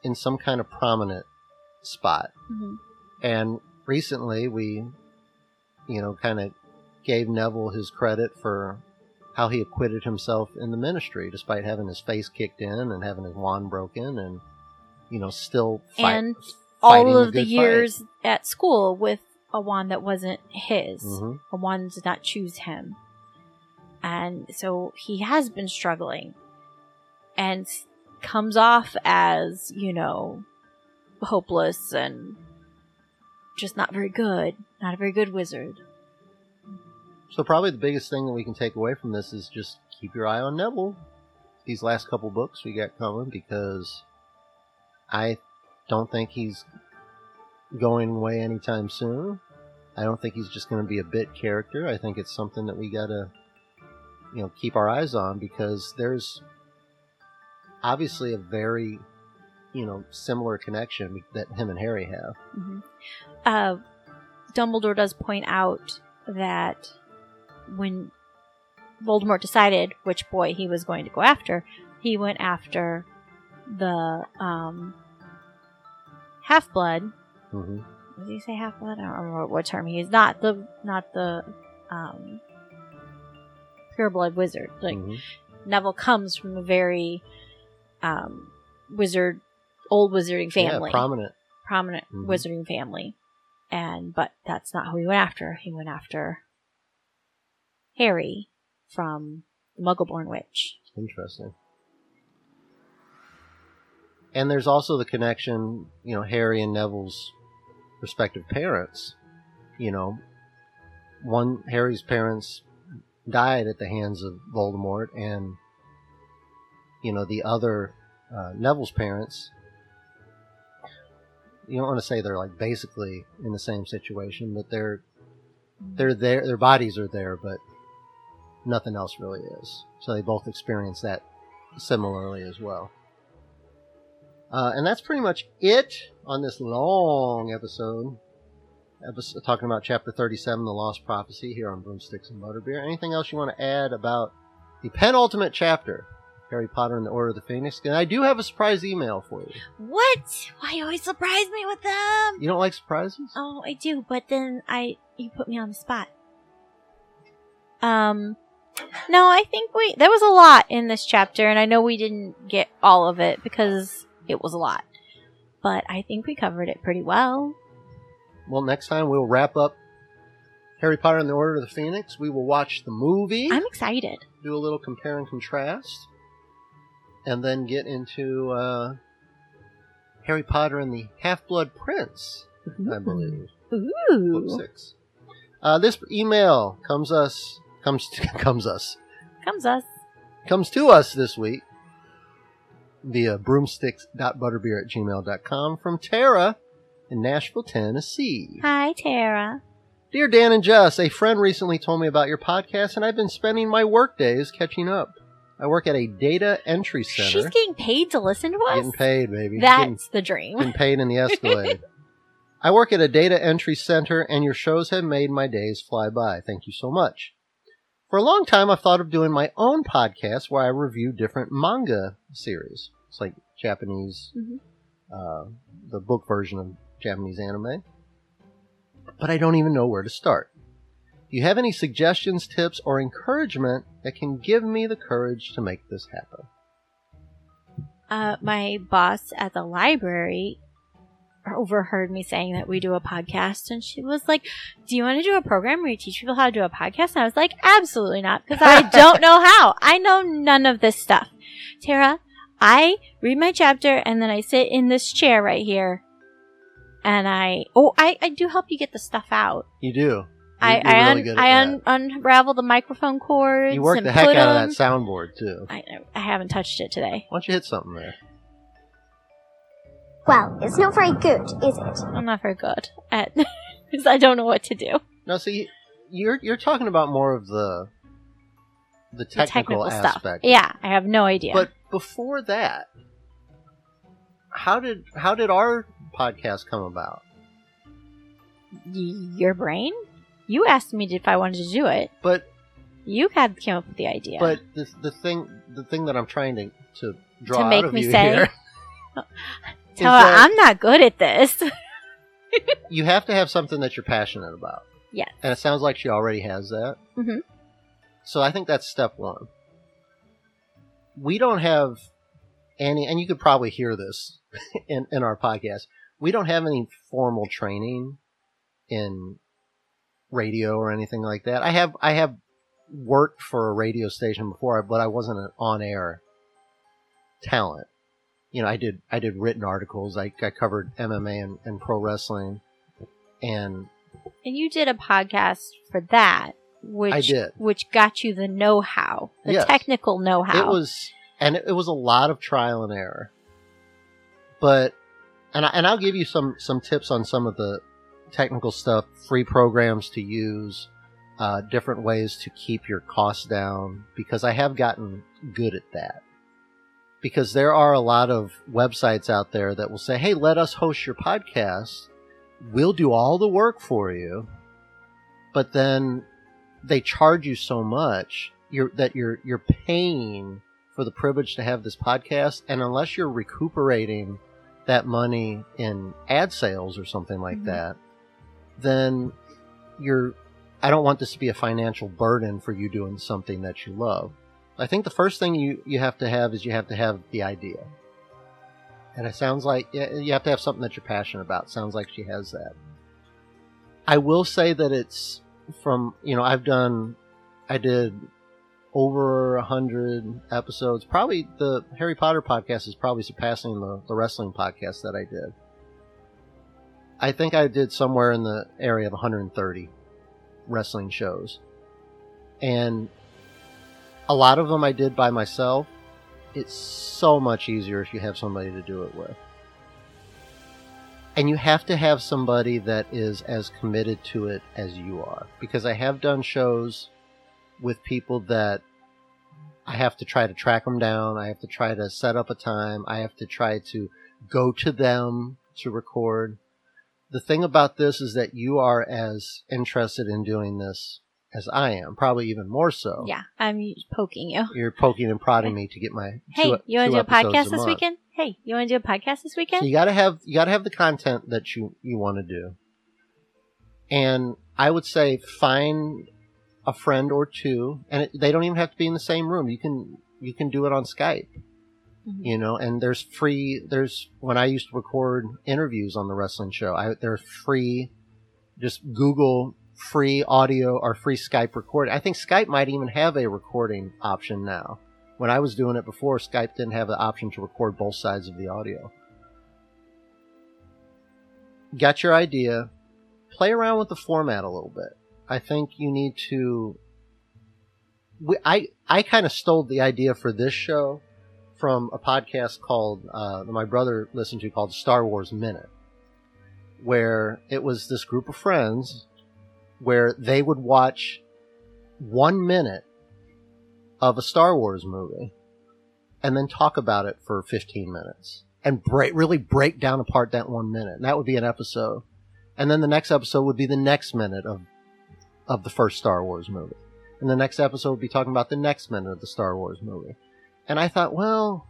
in some kind of prominent spot. Mhm. And recently we, you know, kind of gave Neville his credit for how he acquitted himself in the ministry, despite having his face kicked in and having his wand broken and, you know, still fight, And fighting all of the good fight. years at school with a wand that wasn't his. Mhm. A wand did not choose him. And so he has been struggling and comes off as, you know, hopeless and just not very good. Not a very good wizard. So probably the biggest thing that we can take away from this is just keep your eye on Neville. These last couple books we got coming because I don't think he's going away anytime soon. I don't think he's just going to be a bit character. I think it's something that we got to you know keep our eyes on because there's obviously a very, you know, similar connection that him and Harry have. hmm Uh, Dumbledore does point out that when Voldemort decided which boy he was going to go after, he went after the um, half blood. hmm Did he say half blood? I don't remember what term he used. Not the not the um, pure blood wizard. Like hmm Neville comes from a very um, wizard, old wizarding family, Yeah, prominent. prominent Mhm. wizarding family, and but that's not who he went after. He went after Harry from the Muggleborn Witch. Interesting. And there's also the connection, you know, Harry and Neville's respective parents. You know, one Harry's parents died at the hands of Voldemort, and you know the other uh, Neville's parents. You don't want to say they're like basically in the same situation, but they're they're there. Their bodies are there, but nothing else really is. So they both experience that similarly as well. Uh, and that's pretty much it on this long episode. episode. Talking about chapter 37, The Lost Prophecy, here on Broomsticks and Butterbeer. Anything else you want to add about the penultimate chapter, Harry Potter and the Order of the Phoenix? And I do have a surprise email for you. What? Why you always surprise me with them? You don't like surprises? Oh, I do, but then I you put me on the spot. Um no, I think we there was a lot in this chapter and I know we didn't get all of it because it was a lot. But I think we covered it pretty well. Well, next time we'll wrap up Harry Potter and the Order of the Phoenix. We will watch the movie. I'm excited. do a little compare and contrast, and then get into uh, Harry Potter and the Half Blood Prince, I believe, book six. Uh, this email comes us comes to, comes us Comes us. comes to us this week via broomsticks.butterbeer at gmail.com from Tara in Nashville, Tennessee. Hi, Tara. Dear Dan and Jess, a friend recently told me about your podcast, and I've been spending my work days catching up. I work at a data entry center. She's getting paid to listen to us? Getting paid, baby. Getting, That's the dream. getting paid in the Escalade. I work at a data entry center, and your shows have made my days fly by. Thank you so much. For a long time, I've thought of doing my own podcast where I review different manga series. It's like Japanese, Mhm. uh, the book version of Japanese anime. But I don't even know where to start. Do you have any suggestions, tips, or encouragement that can give me the courage to make this happen? uh, my boss at the library overheard me saying that we do a podcast and she was like do you want to do a program where you teach people how to do a podcast and i was like absolutely not because i don't know how i know none of this stuff tara i read my chapter and then i sit in this chair right here and i oh i, I do help you get the stuff out You do. I You're I, really un- good I un- unravel the microphone cords You work and the heck put out of that soundboard too. I, I haven't touched it today Why don't you hit something there? Well, it's not very good, is it? I'm not very good at because I don't know what to do. No, see, you're you're talking about more of the the The technical, stuff. aspect. Yeah, I have no idea. But before that, how did how did our podcast come about? Y- your brain? You asked me if I wanted to do it. But You had came up with the idea. but the the thing the thing that I'm trying to to draw To out make of me you say- here, Tell her I'm not good at this. you have to have something that you're passionate about. Yeah. And it sounds like she already has that. Mhm. So I think that's step one. We don't have any, and you could probably hear this in, in our podcast. We don't have any formal training in radio or anything like that. I have, I have worked for a radio station before, but I wasn't an on air talent. You know, I did, I did written articles. I, I covered MMA and, and pro wrestling and and you did a podcast for that, which I did. which got you the know-how, the Yes. technical know-how. It was, and it, it was a lot of trial and error. But, and I, and I'll give you some some tips on some of the technical stuff, free programs to use, uh, different ways to keep your costs down, because I have gotten good at that. because there are a lot of websites out there that will say, "Hey, let us host your podcast. We'll do all the work for you." But then they charge you so much you're, that you're you're paying for the privilege to have this podcast, and unless you're recuperating that money in ad sales or something like Mhm. that, then you're. I don't want this to be a financial burden for you doing something that you love. I think the first thing you, you have to have is you have to have the idea. And it sounds like you have to have something that you're passionate about. Sounds like she has that. I will say that it's from, you know, I've done, I did over a hundred episodes. Probably the Harry Potter podcast is probably surpassing the, the wrestling podcast that I did. I think I did somewhere in the area of 130 wrestling shows. And a lot of them I did by myself. It's so much easier if you have somebody to do it with. And you have to have somebody that is as committed to it as you are. Because I have done shows with people that I have to try to track them down. I have to try to set up a time. I have to try to go to them to record. The thing about this is that you are as interested in doing this as I am, probably even more so. Yeah, I'm poking you. You're poking and prodding me to get my Hey, two, you want to do a podcast this weekend? Hey, you want to do a podcast this weekend? So you gotta have you gotta have the content that you you want to do, and I would say find a friend or two, and it, they don't even have to be in the same room. You can you can do it on Skype, Mhm. you know. And there's free. There's when I used to record interviews on the wrestling show. I there's free. Just Google free audio or free Skype recording. I think Skype might even have a recording option now. When I was doing it before, Skype didn't have the option to record both sides of the audio. Got your idea. Play around with the format a little bit. I think you need to. We, I I kind of stole the idea for this show from a podcast called uh, my brother listened to called Star Wars Minute, where it was this group of friends where they would watch one minute of a Star Wars movie and then talk about it for 15 minutes and break, really break down apart that one minute. And that would be an episode. And then the next episode would be the next minute of, of the first Star Wars movie. And the next episode would be talking about the next minute of the Star Wars movie. And I thought, well,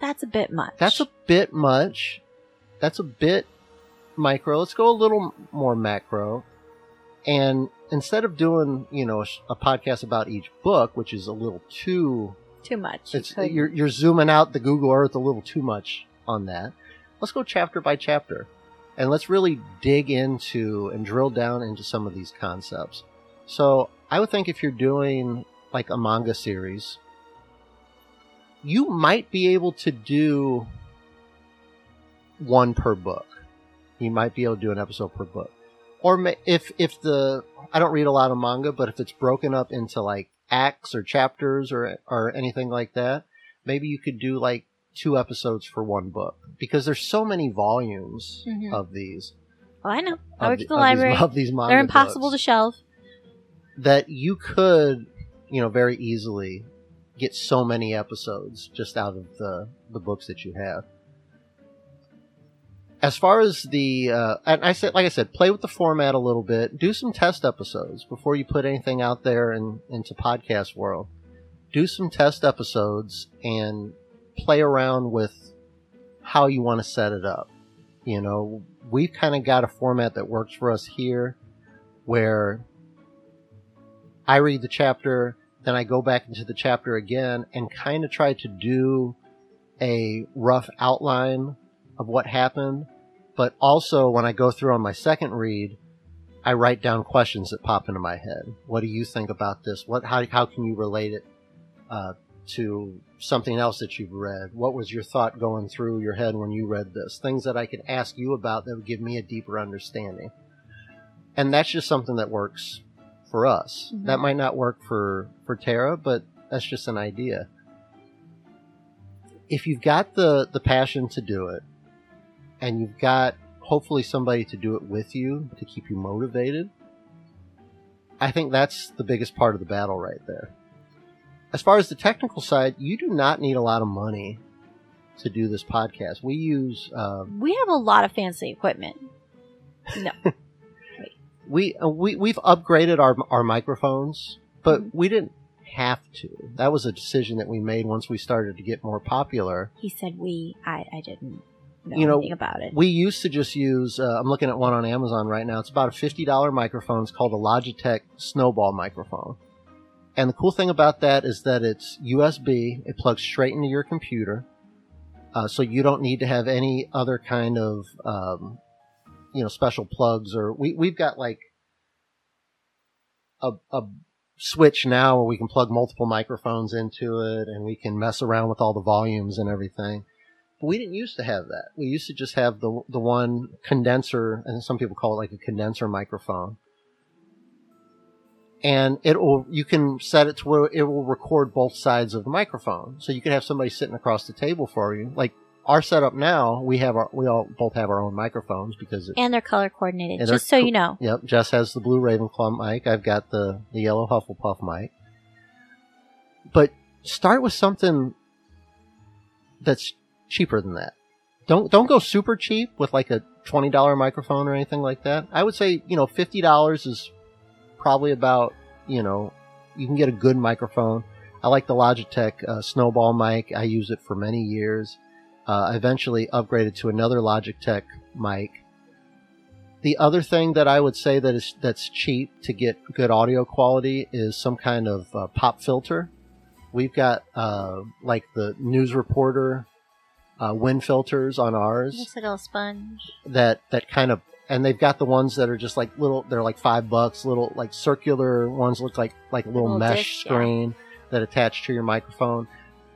That's a bit much. that's a bit much. That's a bit micro. Let's go a little more macro. And instead of doing, you know, a, a podcast about each book, which is a little too too much. It's could- you're you're zooming out the Google Earth a little too much on that. Let's go chapter by chapter, and let's really dig into and drill down into some of these concepts. So I would think if you're doing like a manga series, you might be able to do one per book. You might be able to do an episode per book, or if if the I don't read a lot of manga, but if it's broken up into like acts or chapters or or anything like that, maybe you could do like two episodes for one book because there's so many volumes Mhm. of these. oh, I know. I work the- at the of library. These, of these manga They're impossible to shelve. that you could, you know, very easily get so many episodes just out of the the books that you have. As far as the, uh, and I said, like I said, play with the format a little bit. Do some test episodes before you put anything out there in, into podcast world. Do some test episodes and play around with how you want to set it up. You know, we've kind of got a format that works for us here where I read the chapter, then I go back into the chapter again and kind of try to do a rough outline of what happened. But also, when I go through on my second read, I write down questions that pop into my head. What do you think about this? What how how can you relate it uh, to something else that you've read? What was your thought going through your head when you read this? Things that I could ask you about that would give me a deeper understanding. And that's just something that works for us. Mhm. That might not work for for Tara, but that's just an idea. If you've got the the passion to do it, and you've got hopefully somebody to do it with you to keep you motivated, I think that's the biggest part of the battle right there. As far as the technical side, you do not need a lot of money to do this podcast. We use uh, We have a lot of fancy equipment. No. we uh, we we've upgraded our our microphones, but Mhm. we didn't have to. That was a decision that we made once we started to get more popular. he said we. I, I didn't know You know, anything about it. We used to just use. Uh, I'm looking at one on Amazon right now. It's about a fifty dollar microphone. It's called a Logitech Snowball microphone. And the cool thing about that is that it's USB. It plugs straight into your computer, uh, so you don't need to have any other kind of, um, you know, special plugs. Or we we've got like a a switch now where we can plug multiple microphones into it, and we can mess around with all the volumes and everything. But we didn't used to have that. We used to just have the the one condenser, and some people call it like a condenser microphone. And it will you can set it to where it will record both sides of the microphone. So you could have somebody sitting across the table for you. Like our setup now, we have our we all both have our own microphones because it, and they're color coordinated, just so co- you know. Yep, Jess has the blue Ravenclaw mic. I've got the the yellow Hufflepuff mic. But start with something that's cheaper than that. Don't don't go super cheap with like a twenty dollar microphone or anything like that. I would say you know fifty dollars is probably about you know you can get a good microphone. I like the Logitech uh, Snowball mic. I use it for many years. Uh, eventually upgraded to another Logitech mic. The other thing that I would say that is that's cheap to get good audio quality is some kind of uh, pop filter. We've got uh, like the news reporter uh, wind filters on ours Looks like a little sponge. that that kind of and they've got the ones that are just like little they're like five bucks little like circular ones look like like a little, Little mesh dish, yeah. screen that attach to your microphone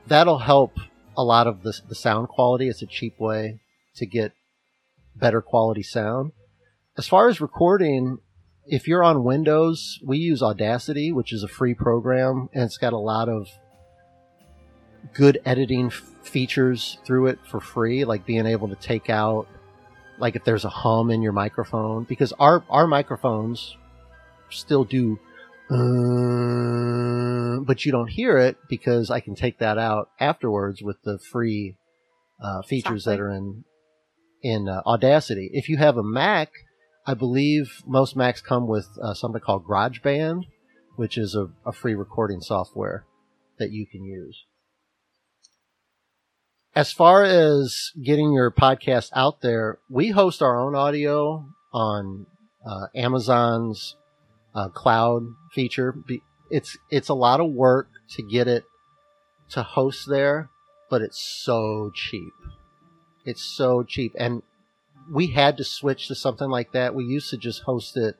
that'll help a lot of the, the sound quality it's a cheap way to get better quality sound. As far as recording if you're on windows we use audacity which is a free program and it's got a lot of good editing features through it for free like being able to take out like if there's a hum in your microphone because our our microphones still do uh, but you don't hear it because I can take that out afterwards with the free uh, features that are in in uh, Audacity. If you have a Mac, I believe most Macs come with uh, something called GarageBand, which is a, a free recording software that you can use. As far as getting your podcast out there, we host our own audio on uh, Amazon's uh, cloud feature. It's it's a lot of work to get it to host there, but it's so cheap. It's so cheap, and we had to switch to something like that. We used to just host it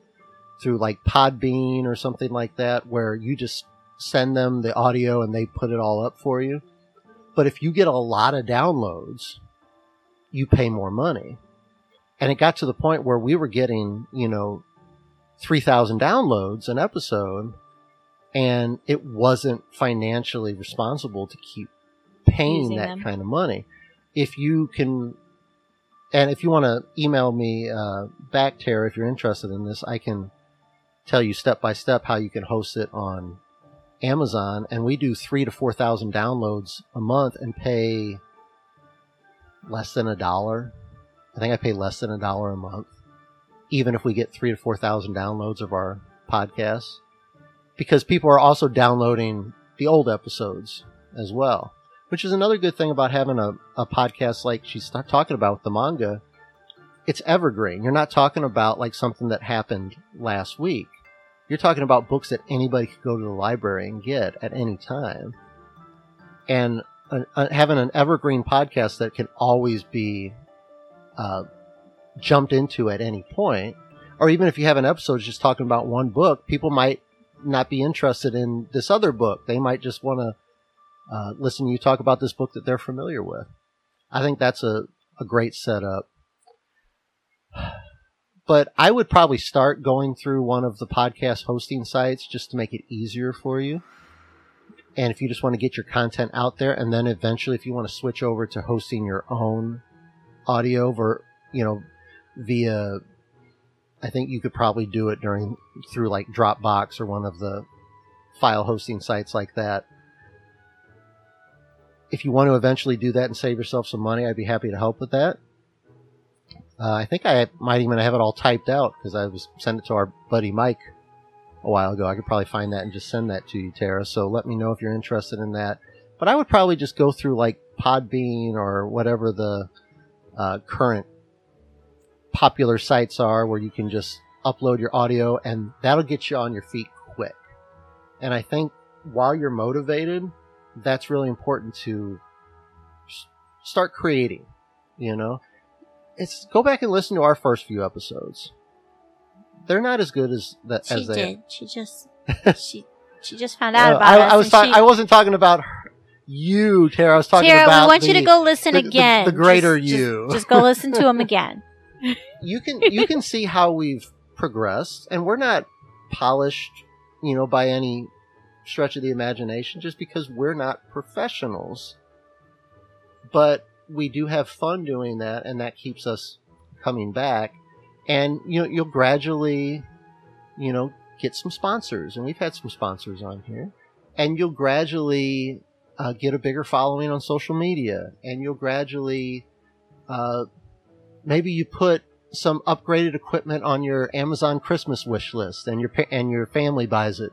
through like Podbean or something like that, where you just send them the audio and they put it all up for you. But if you get a lot of downloads, you pay more money. And it got to the point where we were getting, you know, 3,000 downloads an episode, and it wasn't financially responsible to keep paying Using that them. kind of money. If you can, and if you want to email me uh, back, Tara, if you're interested in this, I can tell you step by step how you can host it on Amazon, and we do three to four thousand downloads a month and pay less than a dollar. I think I pay less than a dollar a month, even if we get three to four thousand downloads of our podcasts, because people are also downloading the old episodes as well, which is another good thing about having a, a podcast like she's ta- talking about with the manga. It's evergreen. You're not talking about like something that happened last week. You're talking about books that anybody could go to the library and get at any time. And uh, uh, having an evergreen podcast that can always be uh, jumped into at any point, or even if you have an episode just talking about one book, people might not be interested in this other book. They might just want to uh, listen to you talk about this book that they're familiar with. I think that's a, a great setup. But I would probably start going through one of the podcast hosting sites just to make it easier for you. And if you just want to get your content out there, and then eventually, if you want to switch over to hosting your own audio, ver, you know, via, I think you could probably do it during through like Dropbox or one of the file hosting sites like that. if you want to eventually do that and save yourself some money, I'd be happy to help with that. Uh, I think I might even have it all typed out because I was sent it to our buddy Mike a while ago. I could probably find that and just send that to you, Tara. So let me know if you're interested in that. But I would probably just go through like Podbean or whatever the uh, current popular sites are where you can just upload your audio and that'll get you on your feet quick. And I think while you're motivated, that's really important to start creating, you know? It's go back and listen to our first few episodes. They're not as good as that She as they did. She just she she just found out Uh, about I, us. I was talking. she- I wasn't talking about her, you, Tara. I was talking Tara, about Tara, we want you to go listen the- the- again. the greater Just- you. Just, just go listen to him again. You can you can see how we've progressed, and we're not polished, you know, by any stretch of the imagination, just because we're not professionals. But we do have fun doing that, and that keeps us coming back. And you know, you'll gradually, you know, get some sponsors, and we've had some sponsors on here, and you'll gradually uh, get a bigger following on social media, and you'll gradually. Uh, maybe you put some upgraded equipment on your Amazon Christmas wish list, and your and your family buys it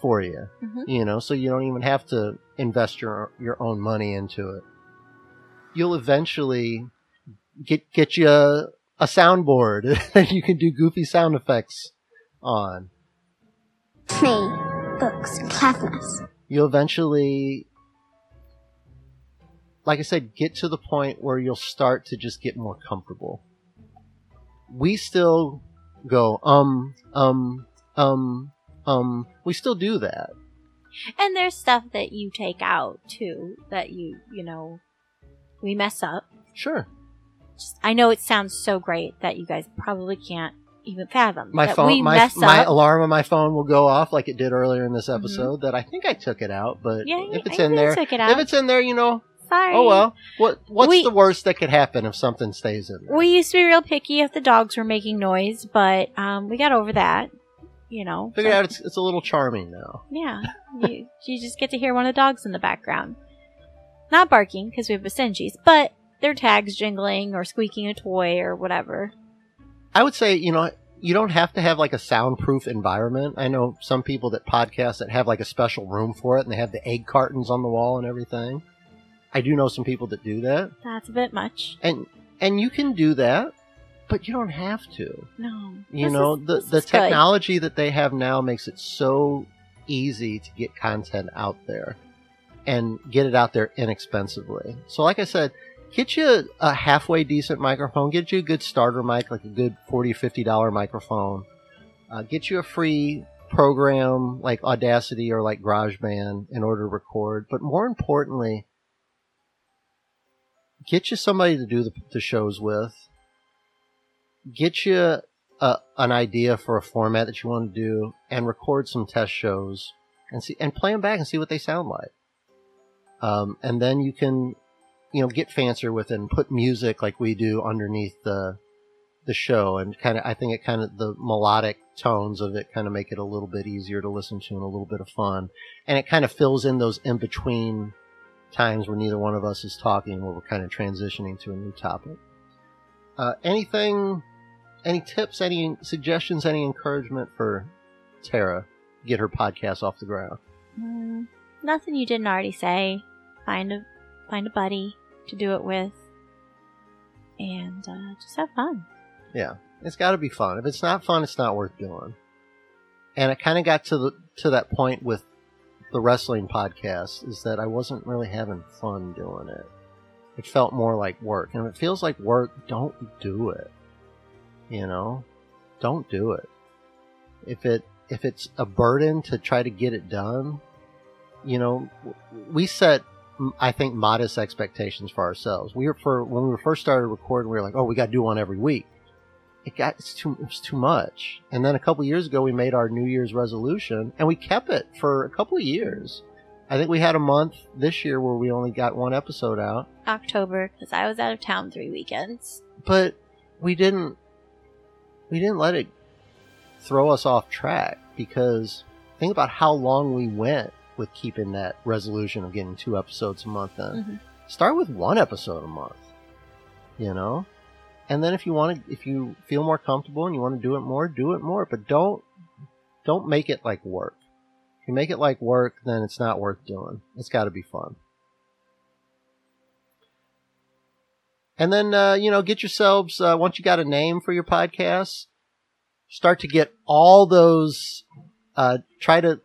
for you. Mhm. You know, so you don't even have to invest your your own money into it. You'll eventually get get you a, a soundboard that you can do goofy sound effects on. Me, books, cleverness. You'll eventually like I said, get to the point where you'll start to just get more comfortable. We still go, um, um, um, um, we still do that. And there's stuff that you take out too that you you know we mess up. Sure. Just, I know it sounds so great that you guys probably can't even fathom My phone, my, my alarm on my phone will go off like it did earlier in this episode that I think I took it out, but yeah, if it's I in there, if it's in there, you know, Sorry. oh well. What, what's We- the worst that could happen if something stays in there? We used to be real picky if the dogs were making noise, but um, we got over that. You know, Figured So- out it's, it's a little charming now. Yeah, you, you just get to hear one of the dogs in the background, not barking because we have Basenjis, but their tags jingling or squeaking a toy or whatever. I would say, you know, you don't have to have like a soundproof environment. I know some people that podcast that have like a special room for it and they have the egg cartons on the wall and everything. I do know some people that do that. That's a bit much. And and you can do that, but you don't have to. No, You know, is- the the is good. technology that they have now makes it so easy to get content out there and get it out there inexpensively. So like I said, get you a halfway decent microphone, get you a good starter mic, like a good 40 50 dollar microphone. Uh, get you a free program like Audacity or like GarageBand in order to record, but more importantly, get you somebody to do the, the shows with. Get you a, an idea for a format that you want to do and record some test shows and see and play them back and see what they sound like. Um, and then you can, you know, get fancier with it and put music like we do underneath the the show and kind of I think it kind of the melodic tones of it kind of make it a little bit easier to listen to and a little bit of fun. And it kind of fills in those in between times where neither one of us is talking where we're kind of transitioning to a new topic. Uh, anything any tips, any suggestions, any encouragement for Tara to get her podcast off the ground? Mm, nothing you didn't already say. Find a find a buddy to do it with, and uh, just have fun. Yeah, it's got to be fun. If it's not fun, it's not worth doing. And it kind of got to the to that point with the wrestling podcast is that I wasn't really having fun doing it. It felt more like work, and if it feels like work, don't do it. You know, don't do it. If it if it's a burden to try to get it done, you know, we set I think modest expectations for ourselves. We were for when we first started recording, we were like, oh, we got to do one every week. It got it's too it was too much. And then a couple years ago, we made our New Year's resolution, and we kept it for a couple of years. I think we had a month this year where we only got one episode out, October, because I was out of town three weekends. but we didn't we didn't let it throw us off track because think about how long we went with keeping that resolution of getting two episodes a month in. Mhm. Start with one episode a month. You know? And then if you want to if you feel more comfortable and you want to do it more, do it more, but don't don't make it like work. If you make it like work, then it's not worth doing. It's got to be fun. And then, uh, you know, get yourselves, uh, once you got a name for your podcast, start to get all those, uh, try to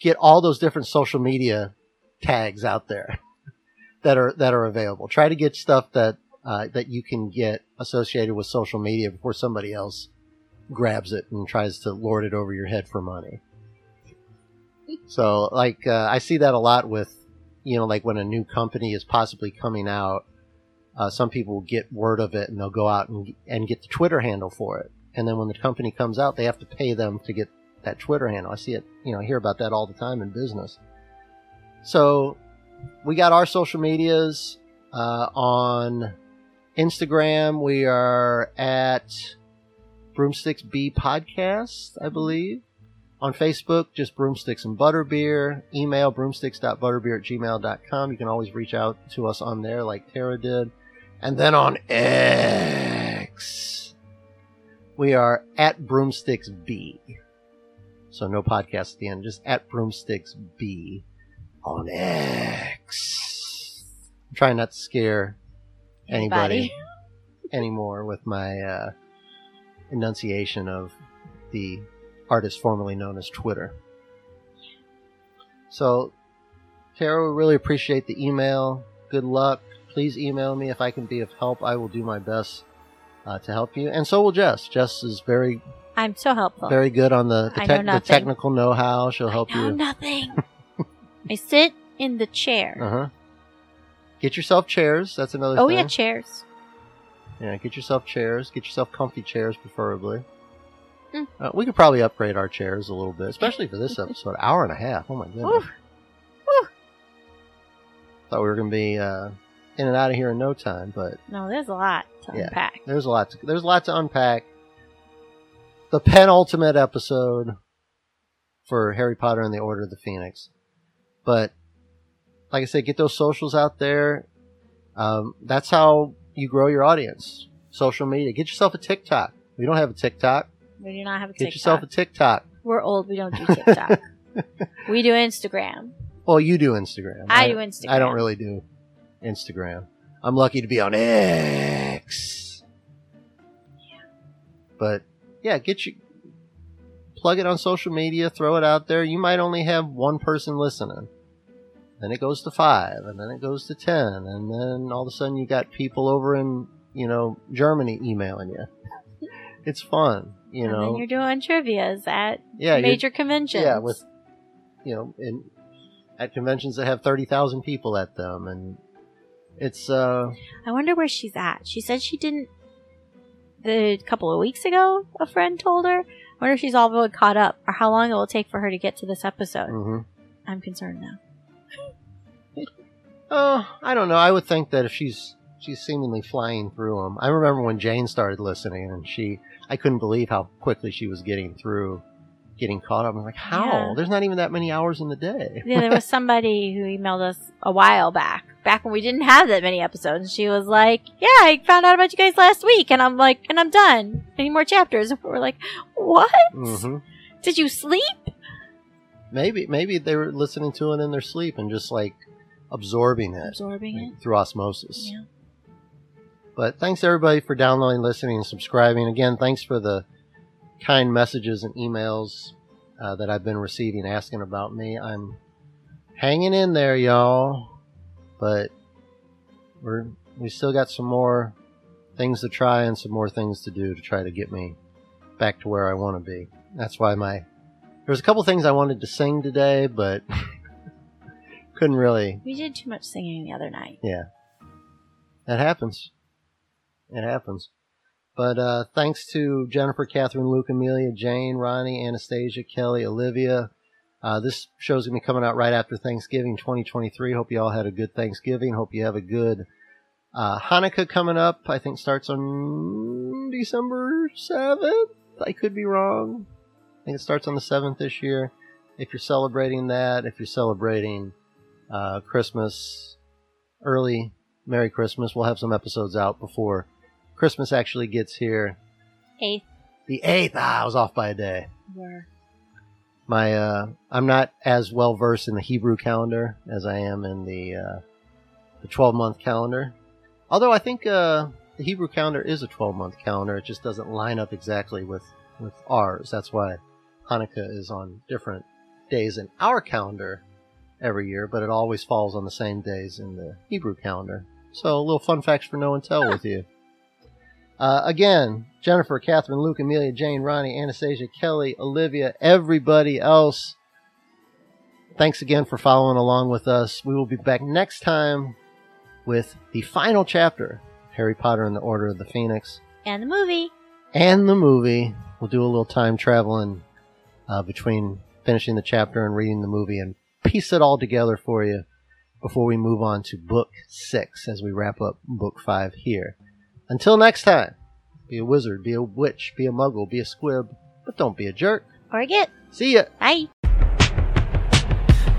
get all those different social media tags out there that are, that are available. Try to get stuff that, uh, that you can get associated with social media before somebody else grabs it and tries to lord it over your head for money. So, like, uh, I see that a lot with, you know, like when a new company is possibly coming out, uh, some people get word of it and they'll go out and, and get the Twitter handle for it. And then when the company comes out, they have to pay them to get that Twitter handle. I see it, you know, I hear about that all the time in business. So we got our social medias uh, on Instagram. We are at Broomsticks B Podcast, I believe. On Facebook, just Broomsticks and Butterbeer. Email broomsticks.butterbeer at gmail.com. You can always reach out to us on there like Tara did. And then on X, we are at Broomsticks B. So no podcast at the end, just at Broomsticks B on X. I'm trying not to scare anybody, anymore with my uh, enunciation of the artist formerly known as Twitter. So, Tara, we really appreciate the email. Good luck. Please email me if I can be of help. I will do my best uh, to help you, and so will Jess. Jess is very, I'm so helpful. very good on the the, tech know the technical know-how. She'll help I know you. nothing. I sit in the chair. Uh huh. Get yourself chairs. That's another oh thing. yeah, chairs. Yeah, get yourself chairs. Get yourself comfy chairs, preferably. Hmm. Uh, we could probably upgrade our chairs a little bit, especially for this episode. Hour and a half. Oh my goodness. Thought we were going to be uh, in and out of here in no time, but No, there's a lot to Yeah. unpack. there's a lot. To, there's a lot to unpack. The penultimate episode for Harry Potter and the Order of the Phoenix, but like I said, get those socials out there. Um, that's how you grow your audience. Social media. Get yourself a TikTok. We don't have a TikTok. We do not have a Get TikTok. Get yourself a TikTok. We're old. We don't do TikTok. we do Instagram. Well, you do Instagram. I do Instagram. I don't really do Instagram. I'm lucky to be on X. But yeah, get you plug it on social media, throw it out there. You might only have one person listening. Then it goes to five, and then it goes to ten, and then all of a sudden you got people over in you know Germany emailing you. It's fun, you and know. you're doing trivia's at yeah, major conventions. yeah, with you know, in at conventions that have thirty thousand people at them, and it's uh, I wonder where she's at. She said she didn't. The couple of weeks ago, a friend told her. I wonder if she's all caught up, or how long it will take for her to get to this episode. mhm. I'm concerned now. Oh, I don't know. I would think that if she's she's seemingly flying through them. I remember when Jane started listening, and she, I couldn't believe how quickly she was getting through, getting caught up. I'm like, how? Yeah. There's not even that many hours in the day. Yeah, there was somebody who emailed us a while back, back when we didn't have that many episodes. And she was like, "Yeah, I found out about you guys last week," and I'm like, "And I'm done. Any more chapters?" And we're like, "What? hmm Did you sleep?" Maybe maybe they were listening to it in their sleep and just like absorbing it Absorbing it. through osmosis. Yeah. But thanks everybody for downloading, listening, and subscribing. Again, thanks for the kind messages and emails uh, that I've been receiving asking about me. I'm hanging in there, y'all. But we're we still got some more things to try and some more things to do to try to get me back to where I want to be. That's why my there's a couple things I wanted to sing today, but couldn't really We did too much singing the other night. yeah. That happens. It happens. But uh, thanks to Jennifer, Catherine, Luke, Amelia, Jane, Ronnie, Anastasia, Kelly, Olivia. Uh, this show's going to be coming out right after Thanksgiving 2023. Hope you all had a good Thanksgiving. Hope you have a good uh, Hanukkah coming up. I think starts on December 7th. I could be wrong. I think it starts on the 7th this year. if you're celebrating that, if you're celebrating uh, Christmas, early Merry Christmas, we'll have some episodes out before Christmas actually gets here. Eighth. The 8th, ah, I was off by a day. Were. My, uh, I'm not as well versed in the Hebrew calendar as I am in the, uh, the 12 month calendar. Although I think, uh, the Hebrew calendar is a 12 month calendar. It just doesn't line up exactly with, with ours. That's why Hanukkah is on different days in our calendar every year, but it always falls on the same days in the Hebrew calendar. So a little fun facts for no and tell with you. Uh, again, Jennifer, Catherine, Luke, Amelia, Jane, Ronnie, Anastasia, Kelly, Olivia, everybody else. Thanks again for following along with us. We will be back next time with the final chapter, Harry Potter and the Order of the Phoenix, And the movie. and the movie. We'll do a little time traveling uh, between finishing the chapter and reading the movie and piece it all together for you before we move on to book six as we wrap up book five here. Until next time, be a wizard, be a witch, be a muggle, be a squib, but don't be a jerk. Or a git. See ya. Bye.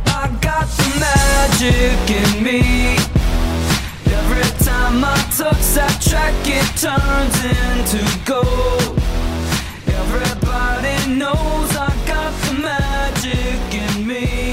I got the magic in me. Every time I touch that track, it turns into gold. Everybody knows I got the magic in me.